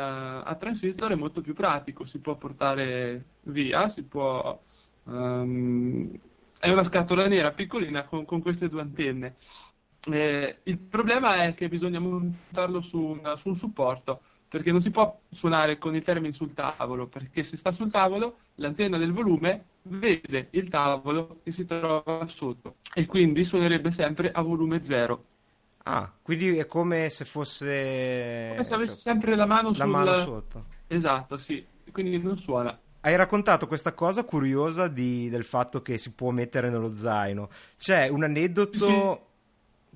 a transistor è molto più pratico, si può portare via, si può... ehm, è una scatola nera piccolina con, con queste due antenne. Eh, il problema è che bisogna montarlo su un, su un supporto, perché non si può suonare con il Theremin sul tavolo, perché se sta sul tavolo l'antenna del volume vede il tavolo che si trova sotto e quindi suonerebbe sempre a volume zero. Ah, quindi è come se fosse Come se avessi sempre la mano la sul... mano sotto. Esatto, sì. Quindi non suona. Hai raccontato questa cosa curiosa di- del fatto che si può mettere nello zaino. C'è un aneddoto,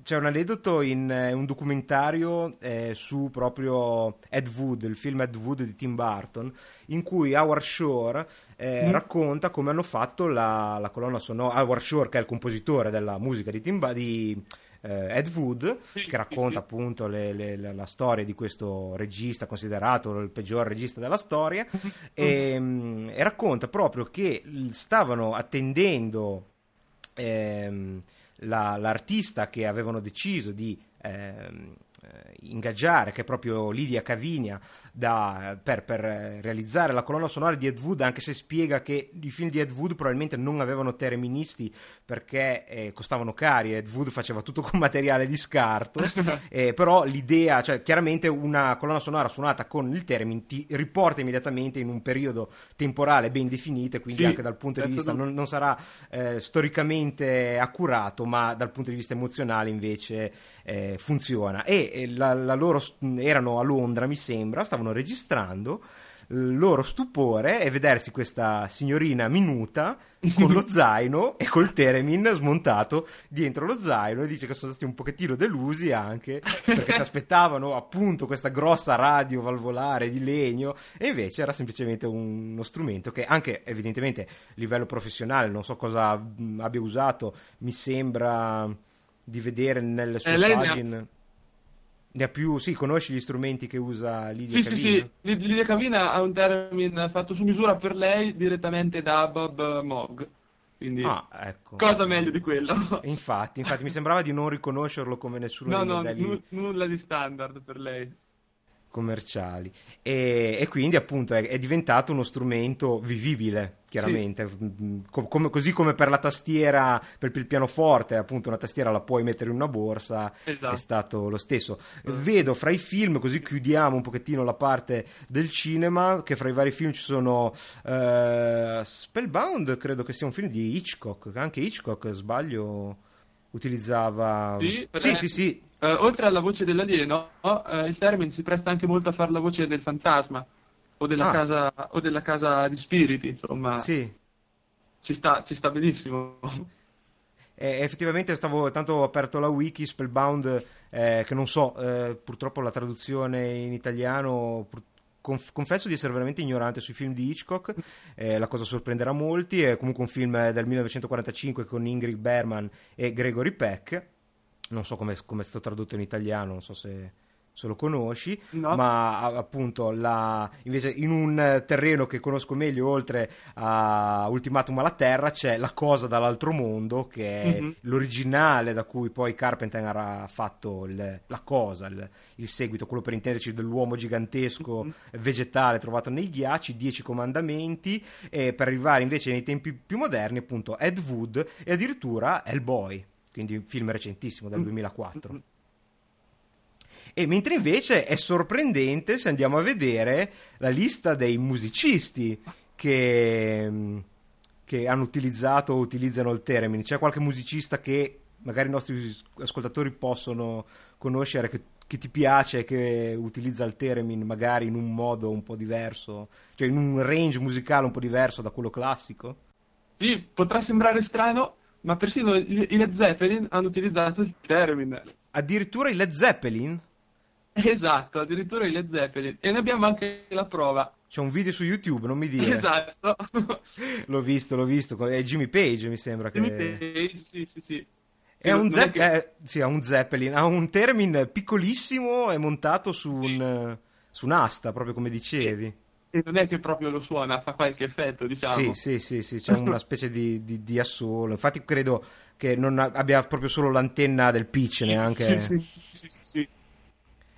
c'è un aneddoto in eh, un documentario eh, su proprio Ed Wood, il film Ed Wood di Tim Burton, in cui Howard Shore eh, Mm. racconta come hanno fatto la, la colonna sonora. Howard Shore, che è il compositore della musica di, Tim Bu- di eh, Ed Wood, Sì, che racconta sì, appunto le- le- la, la storia di questo regista considerato il peggior regista della storia e, mm, e racconta proprio che stavano attendendo ehm, la- l'artista che avevano deciso di ehm, eh, ingaggiare, che è proprio Lidia Cavinia, da- per, per, eh, realizzare la colonna sonora di Ed Wood, anche se spiega che i film di Ed Wood probabilmente non avevano terministi perché eh, costavano cari, Ed Wood faceva tutto con materiale di scarto, eh, però l'idea, cioè chiaramente una colonna sonora suonata con il termine ti riporta immediatamente in un periodo temporale ben definito e quindi Sì, anche dal punto di vista non, non sarà eh, storicamente accurato, ma dal punto di vista emozionale invece eh, funziona. E, la, la loro erano a Londra, mi sembra, stavano registrando. Il loro stupore è vedersi questa signorina minuta con lo zaino e col Teremin smontato dietro lo zaino e dice che sono stati un pochettino delusi anche perché si aspettavano appunto questa grossa radio valvolare di legno e invece era semplicemente un- uno strumento che anche evidentemente a livello professionale non so cosa abbia usato mi sembra di vedere nelle sue Eh, pagine ne ha più sì conosci gli strumenti che usa Lidia Sì, sì, Cavina? sì. Lid- Lidia Cavina ha un Theremin fatto su misura per lei direttamente da Bob Moog. Quindi, ah ecco cosa meglio di quello? infatti infatti mi sembrava di non riconoscerlo come nessuno No, dei no, modelli nu- nulla di standard per lei. Commerciali. E, e quindi appunto è, è diventato uno strumento vivibile chiaramente. Mm, co- come- così come per la tastiera per il pianoforte appunto una tastiera la puoi mettere in una borsa Esatto. è stato lo stesso. Vedo fra i film così chiudiamo un pochettino la parte del cinema che fra i vari film ci sono eh, Spellbound credo che sia un film di Hitchcock anche Hitchcock sbaglio utilizzava Sì, sì sì, sì. Eh, oltre alla voce dell'alieno, eh, il Theremin si presta anche molto a fare la voce del fantasma o della, Ah. casa, o della casa di spiriti, insomma, sì. ci sta, ci sta benissimo. Eh, effettivamente stavo tanto ho aperto la wiki Spellbound eh, che non so eh, purtroppo la traduzione in italiano pur- conf- confesso di essere veramente ignorante sui film di Hitchcock eh, la cosa sorprenderà molti è comunque un film del 1945 con Ingrid Bergman e Gregory Peck non so come come è stato tradotto in italiano non so se, se lo conosci No. ma appunto la, invece in un terreno che conosco meglio oltre a Ultimatum alla Terra c'è La cosa dall'altro mondo che è Mhm. l'originale da cui poi Carpenter ha fatto il- la cosa, il, il seguito, quello per intenderci dell'uomo gigantesco Mhm. vegetale trovato nei ghiacci, Dieci comandamenti e per arrivare invece nei tempi più moderni appunto Ed Wood e addirittura Hellboy, quindi un film recentissimo del Mm. 2004. Mhm. E mentre invece è sorprendente se andiamo a vedere la lista dei musicisti che, mm, che hanno utilizzato o utilizzano il Theremin. C'è qualche musicista che magari i nostri ascoltatori possono conoscere, che, che ti piace, che utilizza il Theremin magari in un modo un po' diverso, cioè in un range musicale un po' diverso da quello classico? Sì, potrà sembrare strano, ma persino i Led Zeppelin hanno utilizzato il theremin. Addirittura i Led Zeppelin? Esatto, addirittura i Led Zeppelin. E ne abbiamo anche la prova. C'è un video su YouTube, non mi dire. Esatto. L'ho visto, l'ho visto. È Jimmy Page, mi sembra che... Jimmy Page, sì, sì, sì. È un, Zepp- che- eh, sì, ha un Zeppelin, ha un Theremin piccolissimo e montato su, un, su un'asta, proprio come dicevi. E non è che proprio lo suona, fa qualche effetto, diciamo. Sì, sì, sì, sì, c'è una specie di, di, di assolo. Infatti credo che non abbia proprio solo l'antenna del pitch neanche. Sì, sì, sì, sì.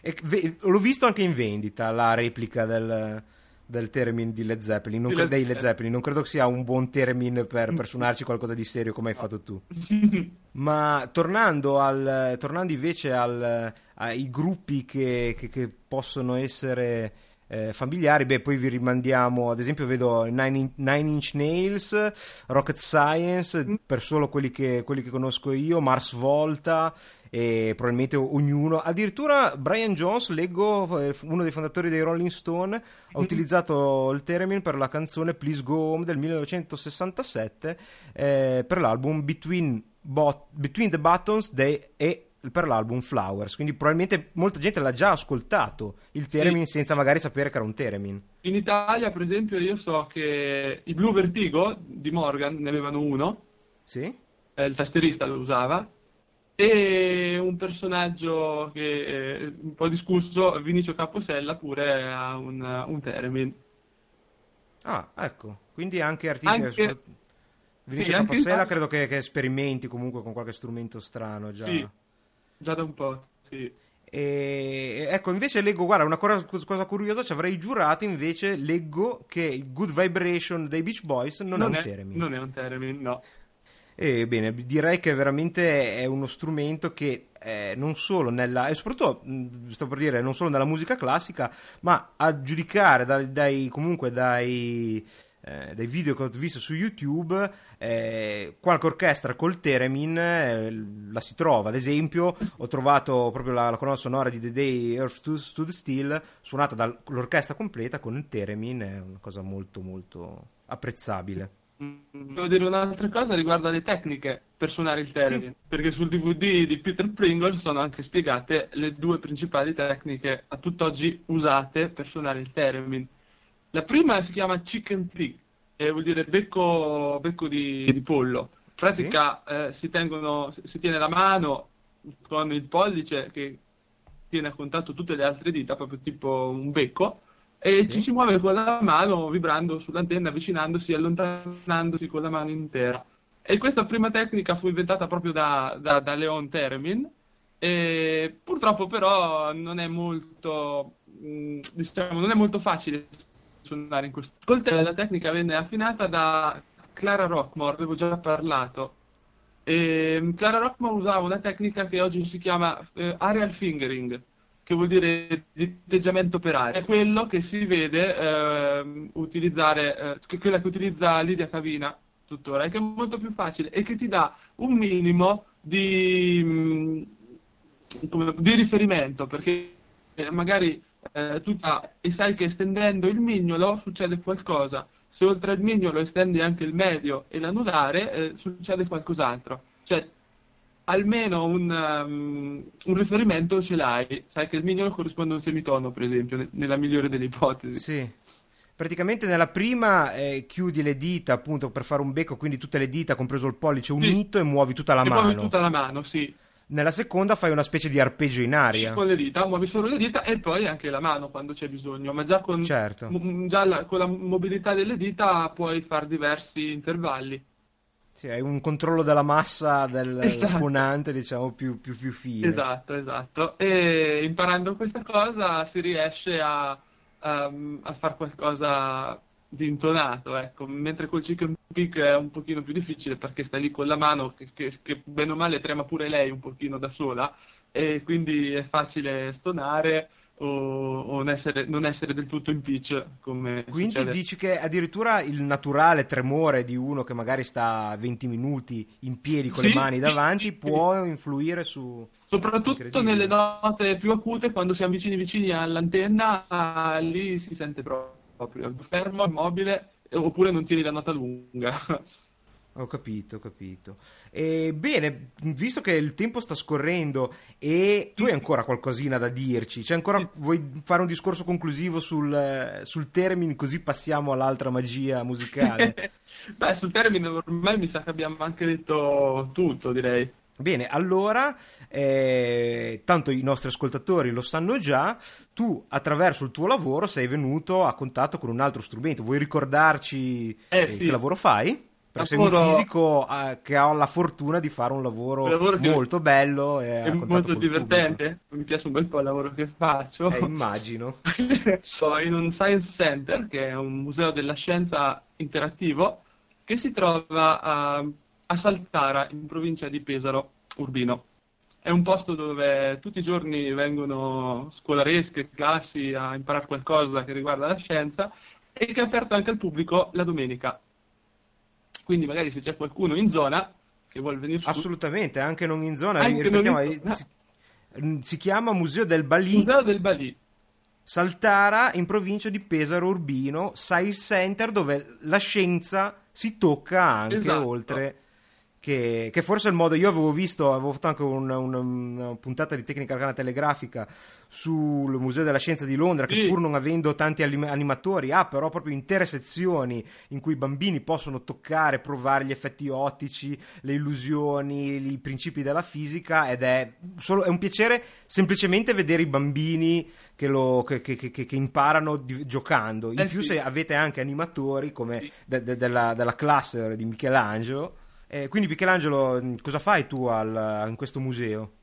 E ve- l'ho visto anche in vendita, la replica del, del Theremin di Led Zeppelin, non Di dei Led Zeppelin. Non credo che sia un buon Theremin per, per suonarci qualcosa di serio come hai fatto tu. Ma tornando, al, tornando invece al- ai gruppi che, che- che possono essere eh, familiari, beh, poi vi rimandiamo, ad esempio, vedo Nine, In- Nine Inch Nails, Rocket Science, per solo quelli che, quelli che conosco io, Mars Volta e probabilmente ognuno, addirittura Brian Jones, leggo, eh, uno dei fondatori dei Rolling Stone, ha utilizzato il Theremin per la canzone Please Go Home del 1967 eh, per l'album Between, Bot- Between the Buttons e per l'album Flowers, quindi probabilmente molta gente l'ha già ascoltato il Sì. Theremin senza magari sapere che era un Theremin. In Italia, per esempio, io so che i Blue Vertigo di Morgan ne avevano uno, Sì? eh, il tastierista lo usava, e un personaggio che è un po' discusso, Vinicio Caposella, pure ha un, un Theremin. Ah, ecco, quindi anche artisti... Anche- Vinicio sì, anche Capossela Italia- credo che, che sperimenti comunque con qualche strumento strano già. Sì, già da un po', sì. E ecco, invece leggo, guarda, una cosa, cosa curiosa, ci avrei giurato, invece leggo che il Good Vibration dei Beach Boys non, è un è, Theremin. non è un Theremin, no. Ebbene, direi che veramente è uno strumento che eh, non solo nella, e soprattutto, sto per dire, non solo nella musica classica, ma a giudicare dai, dai- comunque dai, eh, dai video che ho visto su YouTube, eh, qualche orchestra col Theremin eh, la si trova. Ad esempio, ho trovato proprio la, la colonna sonora di The Day Earth Stood, Still, suonata dall'orchestra completa con il Theremin, è una cosa molto molto apprezzabile. Devo dire un'altra cosa riguardo alle tecniche per suonare il Theremin, Sì. perché sul DVD di Peter Pringle sono anche spiegate le due principali tecniche a tutt'oggi usate per suonare il Theremin. La prima si chiama chicken pig, e vuol dire becco, becco di, di pollo. In pratica eh, si, tengono, si tiene la mano con il pollice che tiene a contatto tutte le altre dita, proprio tipo un becco, e Sì. ci si muove con la mano vibrando sull'antenna, avvicinandosi allontanandosi con la mano intera. E questa prima tecnica fu inventata proprio da, da, da Leon Theremin. E purtroppo però non è molto, mh, diciamo, non è molto facile suonare in questo. Col Theremin la tecnica venne affinata da Clara Rockmore, avevo già parlato. E Clara Rockmore usava una tecnica che oggi si chiama eh, aerial fingering, che vuol dire diteggiamento per aria. È quello che si vede ehm, utilizzare, eh, quella che utilizza Lidia Cavina tuttora, e che è molto più facile e che ti dà un minimo di, mh, come- di riferimento, perché eh, magari eh, tu e sai che estendendo il mignolo succede qualcosa. Se oltre al mignolo estendi anche il medio e l'anulare, eh, succede qualcos'altro. Cioè, almeno un, um, un riferimento ce l'hai. Sai che il mignolo corrisponde a un semitono, per esempio, ne- nella migliore delle ipotesi. Sì. Praticamente nella prima eh, chiudi le dita appunto per fare un becco, quindi tutte le dita, compreso il pollice unito, e muovi tutta la e mano. muovi tutta la mano, sì. Nella seconda fai una specie di arpeggio in aria. Con le dita, muovi solo le dita e poi anche la mano quando c'è bisogno. Ma già con, Certo. m- già la, con la mobilità delle dita puoi fare diversi intervalli. Sì, hai un controllo della massa del Esatto. suonante, diciamo, più, più, più fine. Esatto, esatto. E imparando questa cosa si riesce a, a, a fare qualcosa di intonato, ecco. Mentre col chicken pick è un pochino più difficile perché stai lì con la mano che, che, che bene o male trema pure lei un pochino da sola e quindi è facile stonare o, o non, essere, non essere del tutto in pitch come Quindi succede. dici che addirittura il naturale tremore di uno che magari sta 20 minuti in piedi con le Sì, mani sì, davanti sì. può influire su... Soprattutto nelle note più acute, quando siamo vicini vicini all'antenna, ah, lì si sente proprio fermo, immobile, oppure non tieni la nota lunga. Ho capito, ho capito. E, bene, visto che il tempo sta scorrendo e tu hai ancora qualcosina da dirci, cioè ancora vuoi fare un discorso conclusivo sul, sul termine così passiamo all'altra magia musicale? Beh, sul termine ormai mi sa che abbiamo anche detto tutto, direi. Bene, allora, eh, tanto i nostri ascoltatori lo sanno già, tu attraverso il tuo lavoro sei venuto a contatto con un altro strumento. Vuoi ricordarci Eh, eh, sì. che lavoro fai? Perché sei un Lavoro- fisico eh, che ha la fortuna di fare un lavoro, lavoro che- molto bello e molto divertente, mi piace un bel po' il lavoro che faccio. Eh, immagino. Sono in un Science Center, che è un museo della scienza interattivo, che si trova a, a Saltara, in provincia di Pesaro, Urbino. È un posto dove tutti i giorni vengono scolaresche, classi a imparare qualcosa che riguarda la scienza e che è aperto anche al pubblico la domenica. Quindi magari se c'è qualcuno in zona che vuole venire su, Assolutamente, anche non in zona. Ripetiamo, in eh, si, si chiama Museo del Balì. Museo del Balì. Saltara in provincia di Pesaro Urbino, Science Center dove la scienza si tocca anche Esatto. oltre che, che forse è il modo io avevo visto avevo fatto anche una, una- una puntata di tecnica arcana telegrafica sul Museo della Scienza di Londra che Sì. pur non avendo tanti animatori ha però proprio intere sezioni in cui i bambini possono toccare, provare gli effetti ottici, le illusioni, i principi della fisica ed è, solo, è un piacere semplicemente vedere i bambini che, lo- che- che- che- che imparano di- giocando. In Eh più sì. se avete anche animatori come Sì. de- de- della, della classe di Michelangelo. Eh, quindi Michelangelo, mh, cosa fai tu al- in questo museo?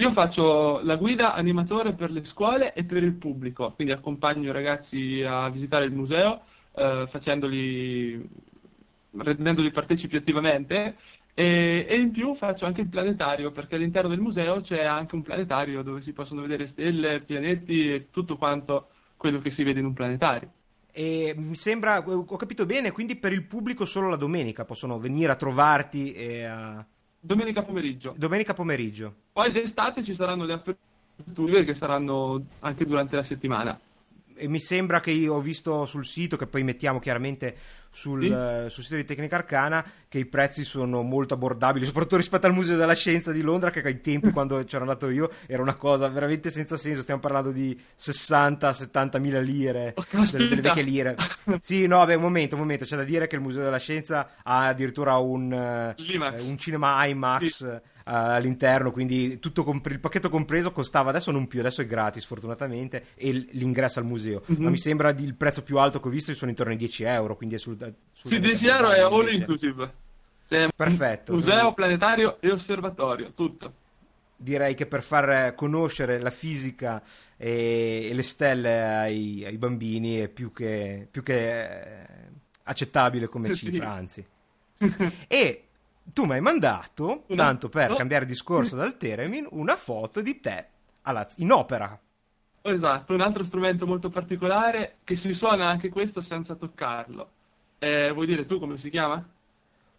Io faccio la guida animatore per le scuole e per il pubblico, quindi accompagno i ragazzi a visitare il museo, eh, facendoli, rendendoli partecipi attivamente e, e in più faccio anche il planetario, perché all'interno del museo c'è anche un planetario dove si possono vedere stelle, pianeti e tutto quanto quello che si vede in un planetario. E mi sembra, ho capito bene, quindi per il pubblico solo la domenica possono venire a trovarti e a- Domenica pomeriggio. domenica pomeriggio. Poi d'estate ci saranno le aperture che saranno anche durante la settimana. E mi sembra che io ho visto sul sito, che poi mettiamo chiaramente sul, Sì. eh, sul sito di Tecnica Arcana, che i prezzi sono molto abbordabili, soprattutto rispetto al Museo della Scienza di Londra, che ai tempi quando c'ero andato io era una cosa veramente senza senso. Stiamo parlando di 60-70 mila lire, Oh, delle, delle vecchie lire. Sì, no, beh, un momento, un momento, c'è da dire che il Museo della Scienza ha addirittura un, L'IMAX. un cinema IMAX eh, all'interno, quindi tutto compre- il pacchetto compreso costava adesso non più, adesso è gratis fortunatamente e l- l'ingresso al museo. Mhm. Ma mi sembra di- il prezzo più alto che ho visto sono intorno ai 10 euro, quindi è sul, Sì, 10 euro è all inclusive. Cioè, Perfetto. Museo, planetario e osservatorio, tutto. Direi che per far eh, conoscere la fisica e, e le stelle ai, ai bambini è più che, più che eh, accettabile come Sì. cifra, anzi. E tu mi hai mandato, Una- tanto per no. cambiare discorso dal Teremin, una foto di te alla- in opera. Esatto, un altro strumento molto particolare che si suona anche questo senza toccarlo. Eh, vuoi dire tu come si chiama?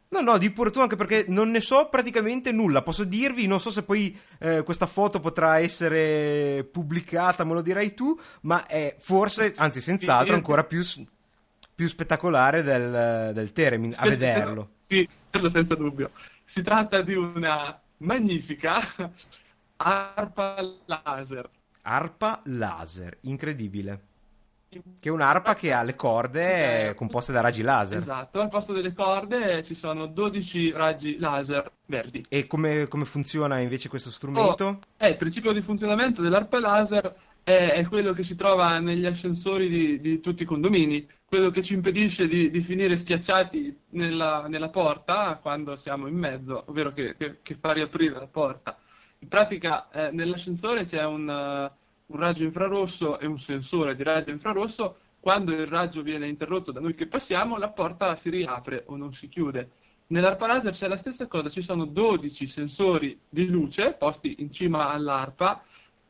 No, no, di pure tu anche perché non ne so praticamente nulla. Posso dirvi, non so se poi eh, questa foto potrà essere pubblicata, me lo dirai tu, ma è forse, anzi senz'altro, ancora più, più spettacolare del, del Teremin a vederlo. Sì, quello senza dubbio. Si tratta di una magnifica arpa laser. Arpa laser, incredibile. Che è un'arpa che ha le corde composte da raggi laser. Esatto, al posto delle corde ci sono 12 raggi laser verdi. E come, come funziona invece questo strumento? Oh, eh, il principio di funzionamento dell'arpa laser è, è quello che si trova negli ascensori di, di tutti i condomini, quello che ci impedisce di, di finire schiacciati nella, nella porta quando siamo in mezzo, ovvero che, che- che fa riaprire la porta. In pratica, eh, nell'ascensore c'è un, eh, un raggio infrarosso e un sensore di raggio infrarosso. Quando il raggio viene interrotto da noi che passiamo, la porta si riapre o non si chiude. Nell'arpa laser c'è la stessa cosa, ci sono 12 sensori di luce posti in cima all'arpa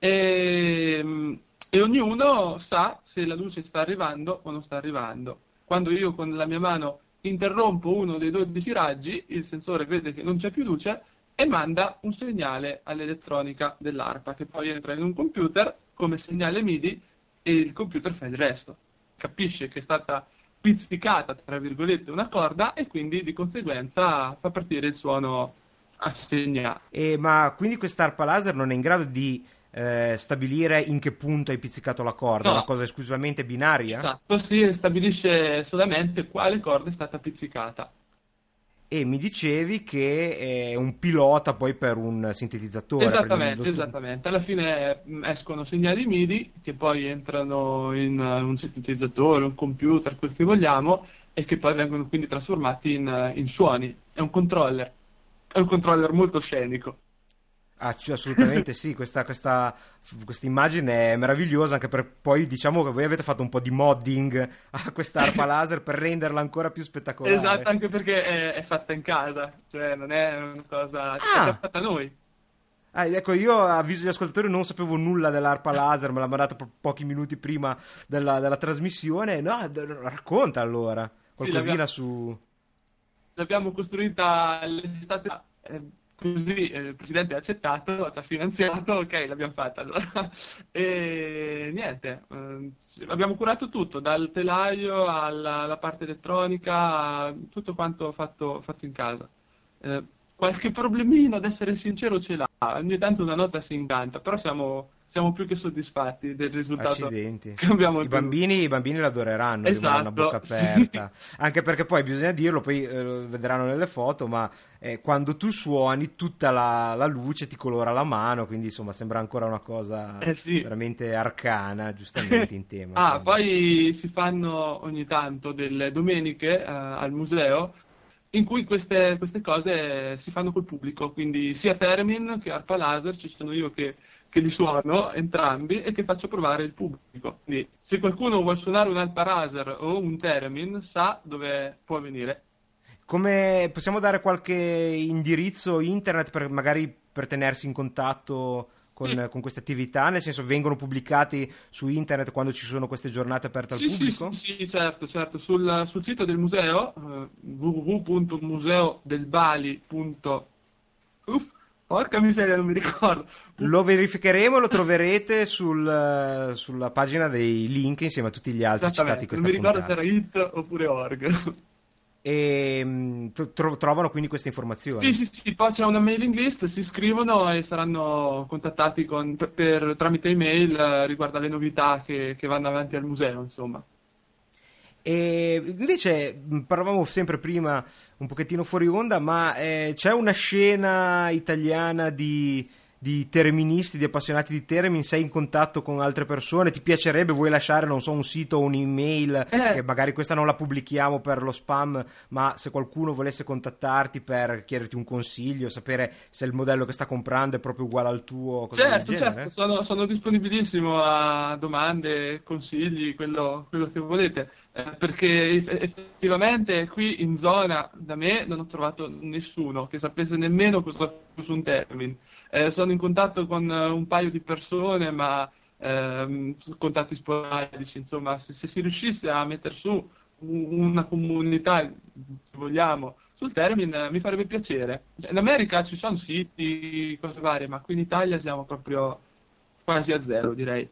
e, e ognuno sa se la luce sta arrivando o non sta arrivando. Quando io con la mia mano interrompo uno dei 12 raggi, il sensore vede che non c'è più luce e manda un segnale all'elettronica dell'arpa che poi entra in un computer come segnale MIDI e il computer fa il resto. Capisce che è stata pizzicata, tra virgolette, una corda e quindi di conseguenza fa partire il suono assegnato. E, ma quindi quest'arpa laser non è in grado di eh, stabilire in che punto hai pizzicato la corda, No. una cosa esclusivamente binaria? Esatto, si stabilisce solamente quale corda è stata pizzicata. E mi dicevi che è un pilota poi per un sintetizzatore. Esattamente, esattamente. Alla fine mh, escono segnali MIDI che poi entrano in uh, un sintetizzatore, un computer, quel che vogliamo, e che poi vengono quindi trasformati in, uh, in suoni. È un controller. È un controller molto scenico. Ah, assolutamente sì, questa, questa, questa immagine è meravigliosa anche per poi diciamo che voi avete fatto un po' di modding a questa arpa laser per renderla ancora più spettacolare. Esatto, anche perché è, è fatta in casa, cioè non è una cosa... cioè, Ah! L'abbiamo fatta noi. Ah, ecco, io avviso gli ascoltatori, non sapevo nulla dell'arpa laser, me l'ha mandata po- pochi minuti prima della, della trasmissione. No, d- racconta allora qualcosina l'abbiamo- su... L'abbiamo costruita l'estate, eh, così eh, il presidente ha accettato, ci ha finanziato, ok, l'abbiamo fatta allora. E niente, eh, abbiamo curato tutto, dal telaio alla, alla parte elettronica, tutto quanto fatto, fatto in casa. Eh, qualche problemino, ad essere sincero, ce l'ha. Ogni tanto una nota si incanta, però siamo, siamo più che soddisfatti del risultato Accidenti. I bambini, i bambini l'adoreranno, rimarranno a Esatto, bocca sì. aperta. Anche perché poi bisogna dirlo, poi eh, vedranno nelle foto, ma eh, quando tu suoni tutta la, la luce ti colora la mano, quindi insomma sembra ancora una cosa Eh sì. veramente arcana, giustamente in tema. Ah, quindi. poi si fanno ogni tanto delle domeniche eh, al museo in cui queste, queste cose si fanno col pubblico, quindi sia Termin che Arpa Laser, ci sono io che, che li suono entrambi e che faccio provare il pubblico. Quindi se qualcuno vuole suonare un Arpa Laser o un Termin sa dove può venire. Come possiamo dare qualche indirizzo internet per magari per tenersi in contatto con, Sì. con queste attività? Nel senso, vengono pubblicati su internet quando ci sono queste giornate aperte al Sì, pubblico? sì, sì, certo, certo. Sul, sul sito del museo, eh, www.museodelbali.uff, porca miseria, non mi ricordo. Lo verificheremo, lo troverete sul- sulla pagina dei link insieme a tutti gli altri citati Esattamente, non questa mi ricordo se puntata. era it oppure org. E mm, tro- trovano quindi queste informazioni. Sì, sì, sì, poi c'è una mailing list, si iscrivono e saranno contattati con- per- per- tramite email eh, riguardo alle novità che, che vanno avanti al museo, insomma. E invece parlavamo sempre prima un pochettino fuori onda, ma eh, c'è una scena italiana di, di terministi, di appassionati di termini? Sei in contatto con altre persone? Ti piacerebbe? Vuoi lasciare, non so, un sito o un'email? Eh. Che magari questa non la pubblichiamo per lo spam, ma se qualcuno volesse contattarti per chiederti un consiglio, sapere se il modello che sta comprando è proprio uguale al tuo, Certo, certo, sono, sono disponibilissimo a domande, consigli, quello, quello che volete, eh, perché eff- effettivamente qui in zona da me non ho trovato nessuno che sapesse nemmeno cosa fosse un termine. Eh, sono in contatto con eh, un paio di persone, ma ehm, contatti sporadici, insomma, se, se si riuscisse a mettere su un- una comunità, se vogliamo, sul termine mi farebbe piacere. In America ci sono siti, cose varie, ma qui in Italia siamo proprio quasi a zero, direi.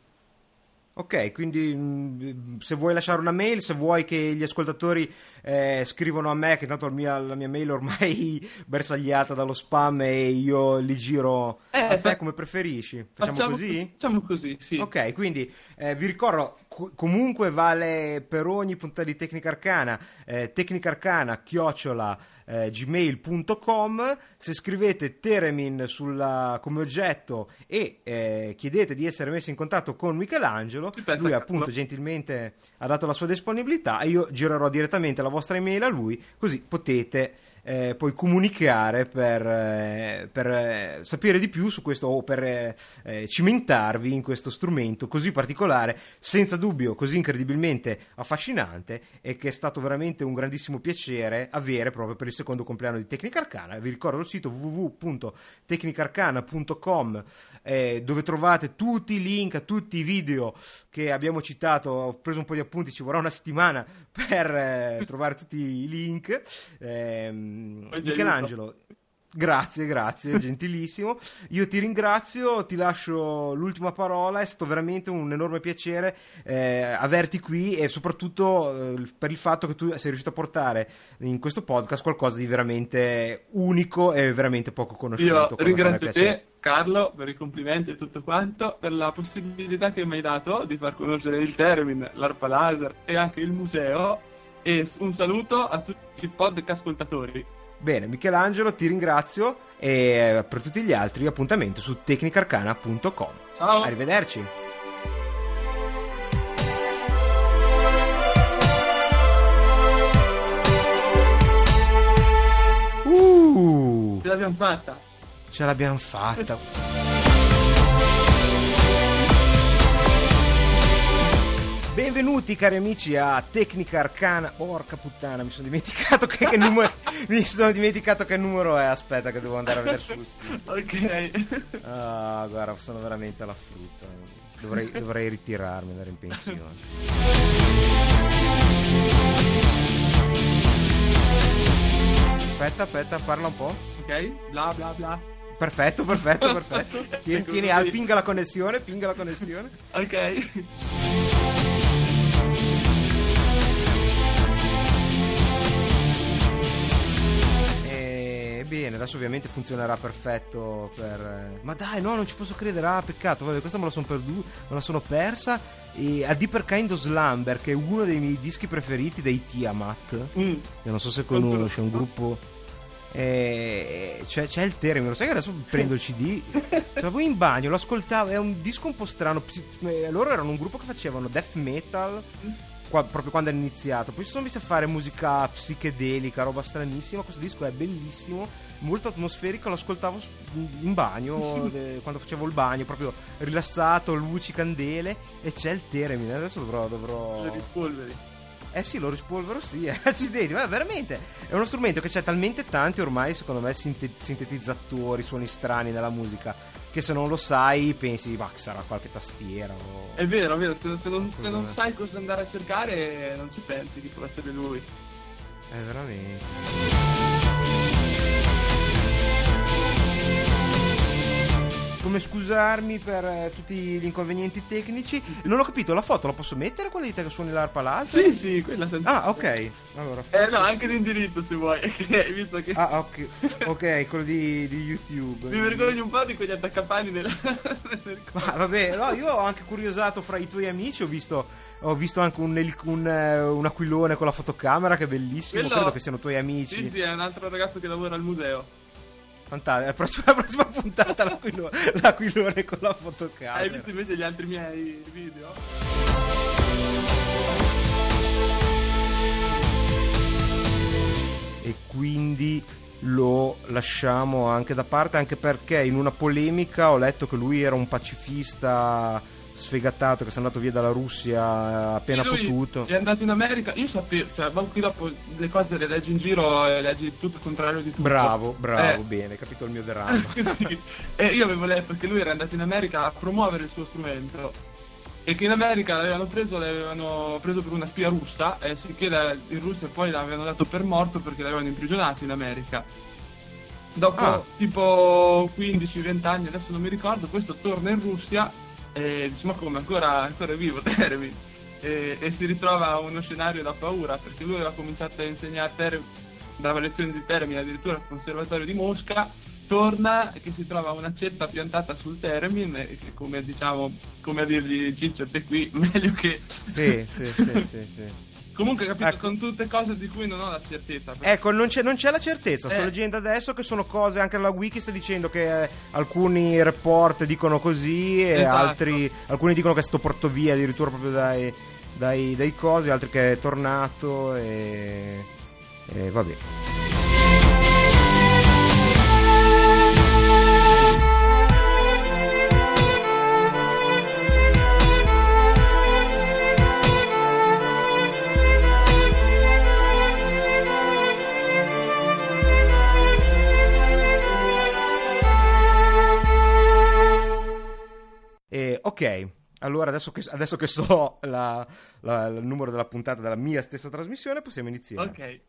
Ok, quindi mh, se vuoi lasciare una mail, se vuoi che gli ascoltatori eh, scrivono a me, che tanto la mia, la mia mail ormai bersagliata dallo spam e io li giro Eh, a te come preferisci. Facciamo, così? Facciamo così, sì. Ok, quindi eh, vi ricordo, co- comunque vale per ogni puntata di Tecnica Arcana, eh, tecnicarcana chiocciola eh, gmail.com, se scrivete Teremin sulla- come oggetto e eh, chiedete di essere messi in contatto con Michelangelo, lui appunto gentilmente ha dato la sua disponibilità e io girerò direttamente la vostra email a lui, così potete eh, poi comunicare per, eh, per, eh, sapere di più su questo o per eh, eh, cimentarvi in questo strumento così particolare, senza dubbio così incredibilmente affascinante e che è stato veramente un grandissimo piacere avere proprio per il secondo compleanno di Tecnica Arcana. Vi ricordo il sito www.tecnicarcana.com eh, dove trovate tutti i link a tutti i video che abbiamo citato. Ho preso un po' di appunti, ci vorrà una settimana per eh, trovare tutti i link. Ti Michelangelo, Grazie, grazie, gentilissimo. Io ti ringrazio, ti lascio l'ultima parola, è stato veramente un enorme piacere eh, averti qui e soprattutto eh, per il fatto che tu sei riuscito a portare in questo podcast qualcosa di veramente unico e veramente poco conosciuto. Io ringrazio te, Carlo, per i complimenti e tutto quanto, per la possibilità che mi hai dato di far conoscere il Termin, l'Arpa Laser e anche il museo. E un saluto a tutti i podcast ascoltatori. Bene, Michelangelo, ti ringrazio e eh, per tutti gli altri appuntamento su tecnicarcana.com. Ciao! Arrivederci. Uh, Ce l'abbiamo fatta! ce l'abbiamo fatta. Benvenuti cari amici a Tecnica Arcana. Porca puttana, mi sono dimenticato che, che numero mi sono dimenticato che numero è. Aspetta che devo andare a vedere sul sito. Ok. Ah, guarda, sono veramente alla frutta. Dovrei, dovrei ritirarmi, andare in pensione. Aspetta, aspetta, parla un po'. ok? Bla bla bla. Perfetto, perfetto, perfetto. Tieni, Ecco tieni così. al- pinga la connessione, pinga la connessione. Ok. Bene, adesso ovviamente funzionerà perfetto per... eh, Ma dai, no, non ci posso credere, ah, peccato, vabbè, questa me la sono perduta, me la sono persa. E a Deeper Kind of Slumber, che è uno dei miei dischi preferiti dei Tiamat. Mm. Che non so se conosci, è un gruppo. eh, c'è, c'è il termine, lo sai che adesso prendo il CD. Ce l'avevo in bagno, lo ascoltavo. È un disco un po' strano. eh, Loro erano un gruppo che facevano death metal. Qua- proprio quando hanno iniziato. Poi si sono messi a fare musica psichedelica, roba stranissima. Questo disco è bellissimo, molto atmosferico. Lo ascoltavo in bagno de- quando facevo il bagno, proprio rilassato, luci, candele. E c'è il termine. Adesso dovrò. dovrò... Le rispolveri. Eh sì, lo rispolvero sì, eh. accidenti, ma veramente è uno strumento che c'è talmente tanti ormai, secondo me, sinte- sintetizzatori, suoni strani nella musica, che se non lo sai pensi, ma sarà qualche tastiera o... È vero, è vero, se, se non, se non sai cosa andare a cercare non ci pensi che può essere lui. È veramente... Come scusarmi per eh, tutti gli inconvenienti tecnici? Non ho capito, la foto la posso mettere quella di te che suoni l'arpa laser? Sì, sì, quella senza... Ah, ok. Allora, Eh no, anche l'indirizzo se vuoi, visto che Ah, ok, ok, quello di, di YouTube. mi vergogno un po' di quegli attaccapani della... Ma vabbè, no, io ho anche curiosato fra i tuoi amici, ho visto, ho visto anche un, elic- un, eh, un aquilone con la fotocamera che è bellissimo, Quello- credo che siano tuoi amici. sì, sì, è un altro ragazzo che lavora al museo. Fantastico, la prossima, la prossima puntata l'aquilone, l'aquilone con la fotocamera. Hai visto invece gli altri miei video? E quindi lo lasciamo anche da parte, anche perché in una polemica ho letto che lui era un pacifista sfegatato che si è andato via dalla Russia appena Sì, potuto. È andato in America, io sapevo, cioè, ma qui dopo le cose le leggi in giro e leggi tutto il contrario di tutto. Bravo, bravo, Eh. bene, capito il mio dramma. sì. E io avevo letto che lui era andato in America a promuovere il suo strumento e che in America l'avevano preso, l'avevano preso per una spia russa e sicché la- in Russia poi l'avevano dato per morto perché l'avevano imprigionato in America. Dopo Ah. tipo 15-20 anni, adesso non mi ricordo, questo torna in Russia e dice ma come ancora, ancora vivo Termin e, e si ritrova a uno scenario da paura perché lui aveva cominciato a insegnare Termin, dava lezioni di Termin addirittura al conservatorio di Mosca torna che si trova una cetta piantata sul Termin e che come diciamo come a dirgli Ciccio te qui meglio che sì, sì, sì, sì, sì. Comunque capito Ecco. sono tutte cose di cui non ho la certezza perché- Ecco, non c'è, non c'è la certezza. Sto Eh. leggendo adesso che sono cose. Anche la wiki sta dicendo che eh, alcuni report dicono così, e Esatto. altri. Alcuni dicono che è stato portato via addirittura proprio dai, dai, dai cosi, altri che è tornato. E. e vabbè. E, ok, allora adesso che, adesso che so la- la- il numero della puntata della mia stessa trasmissione, possiamo iniziare. ok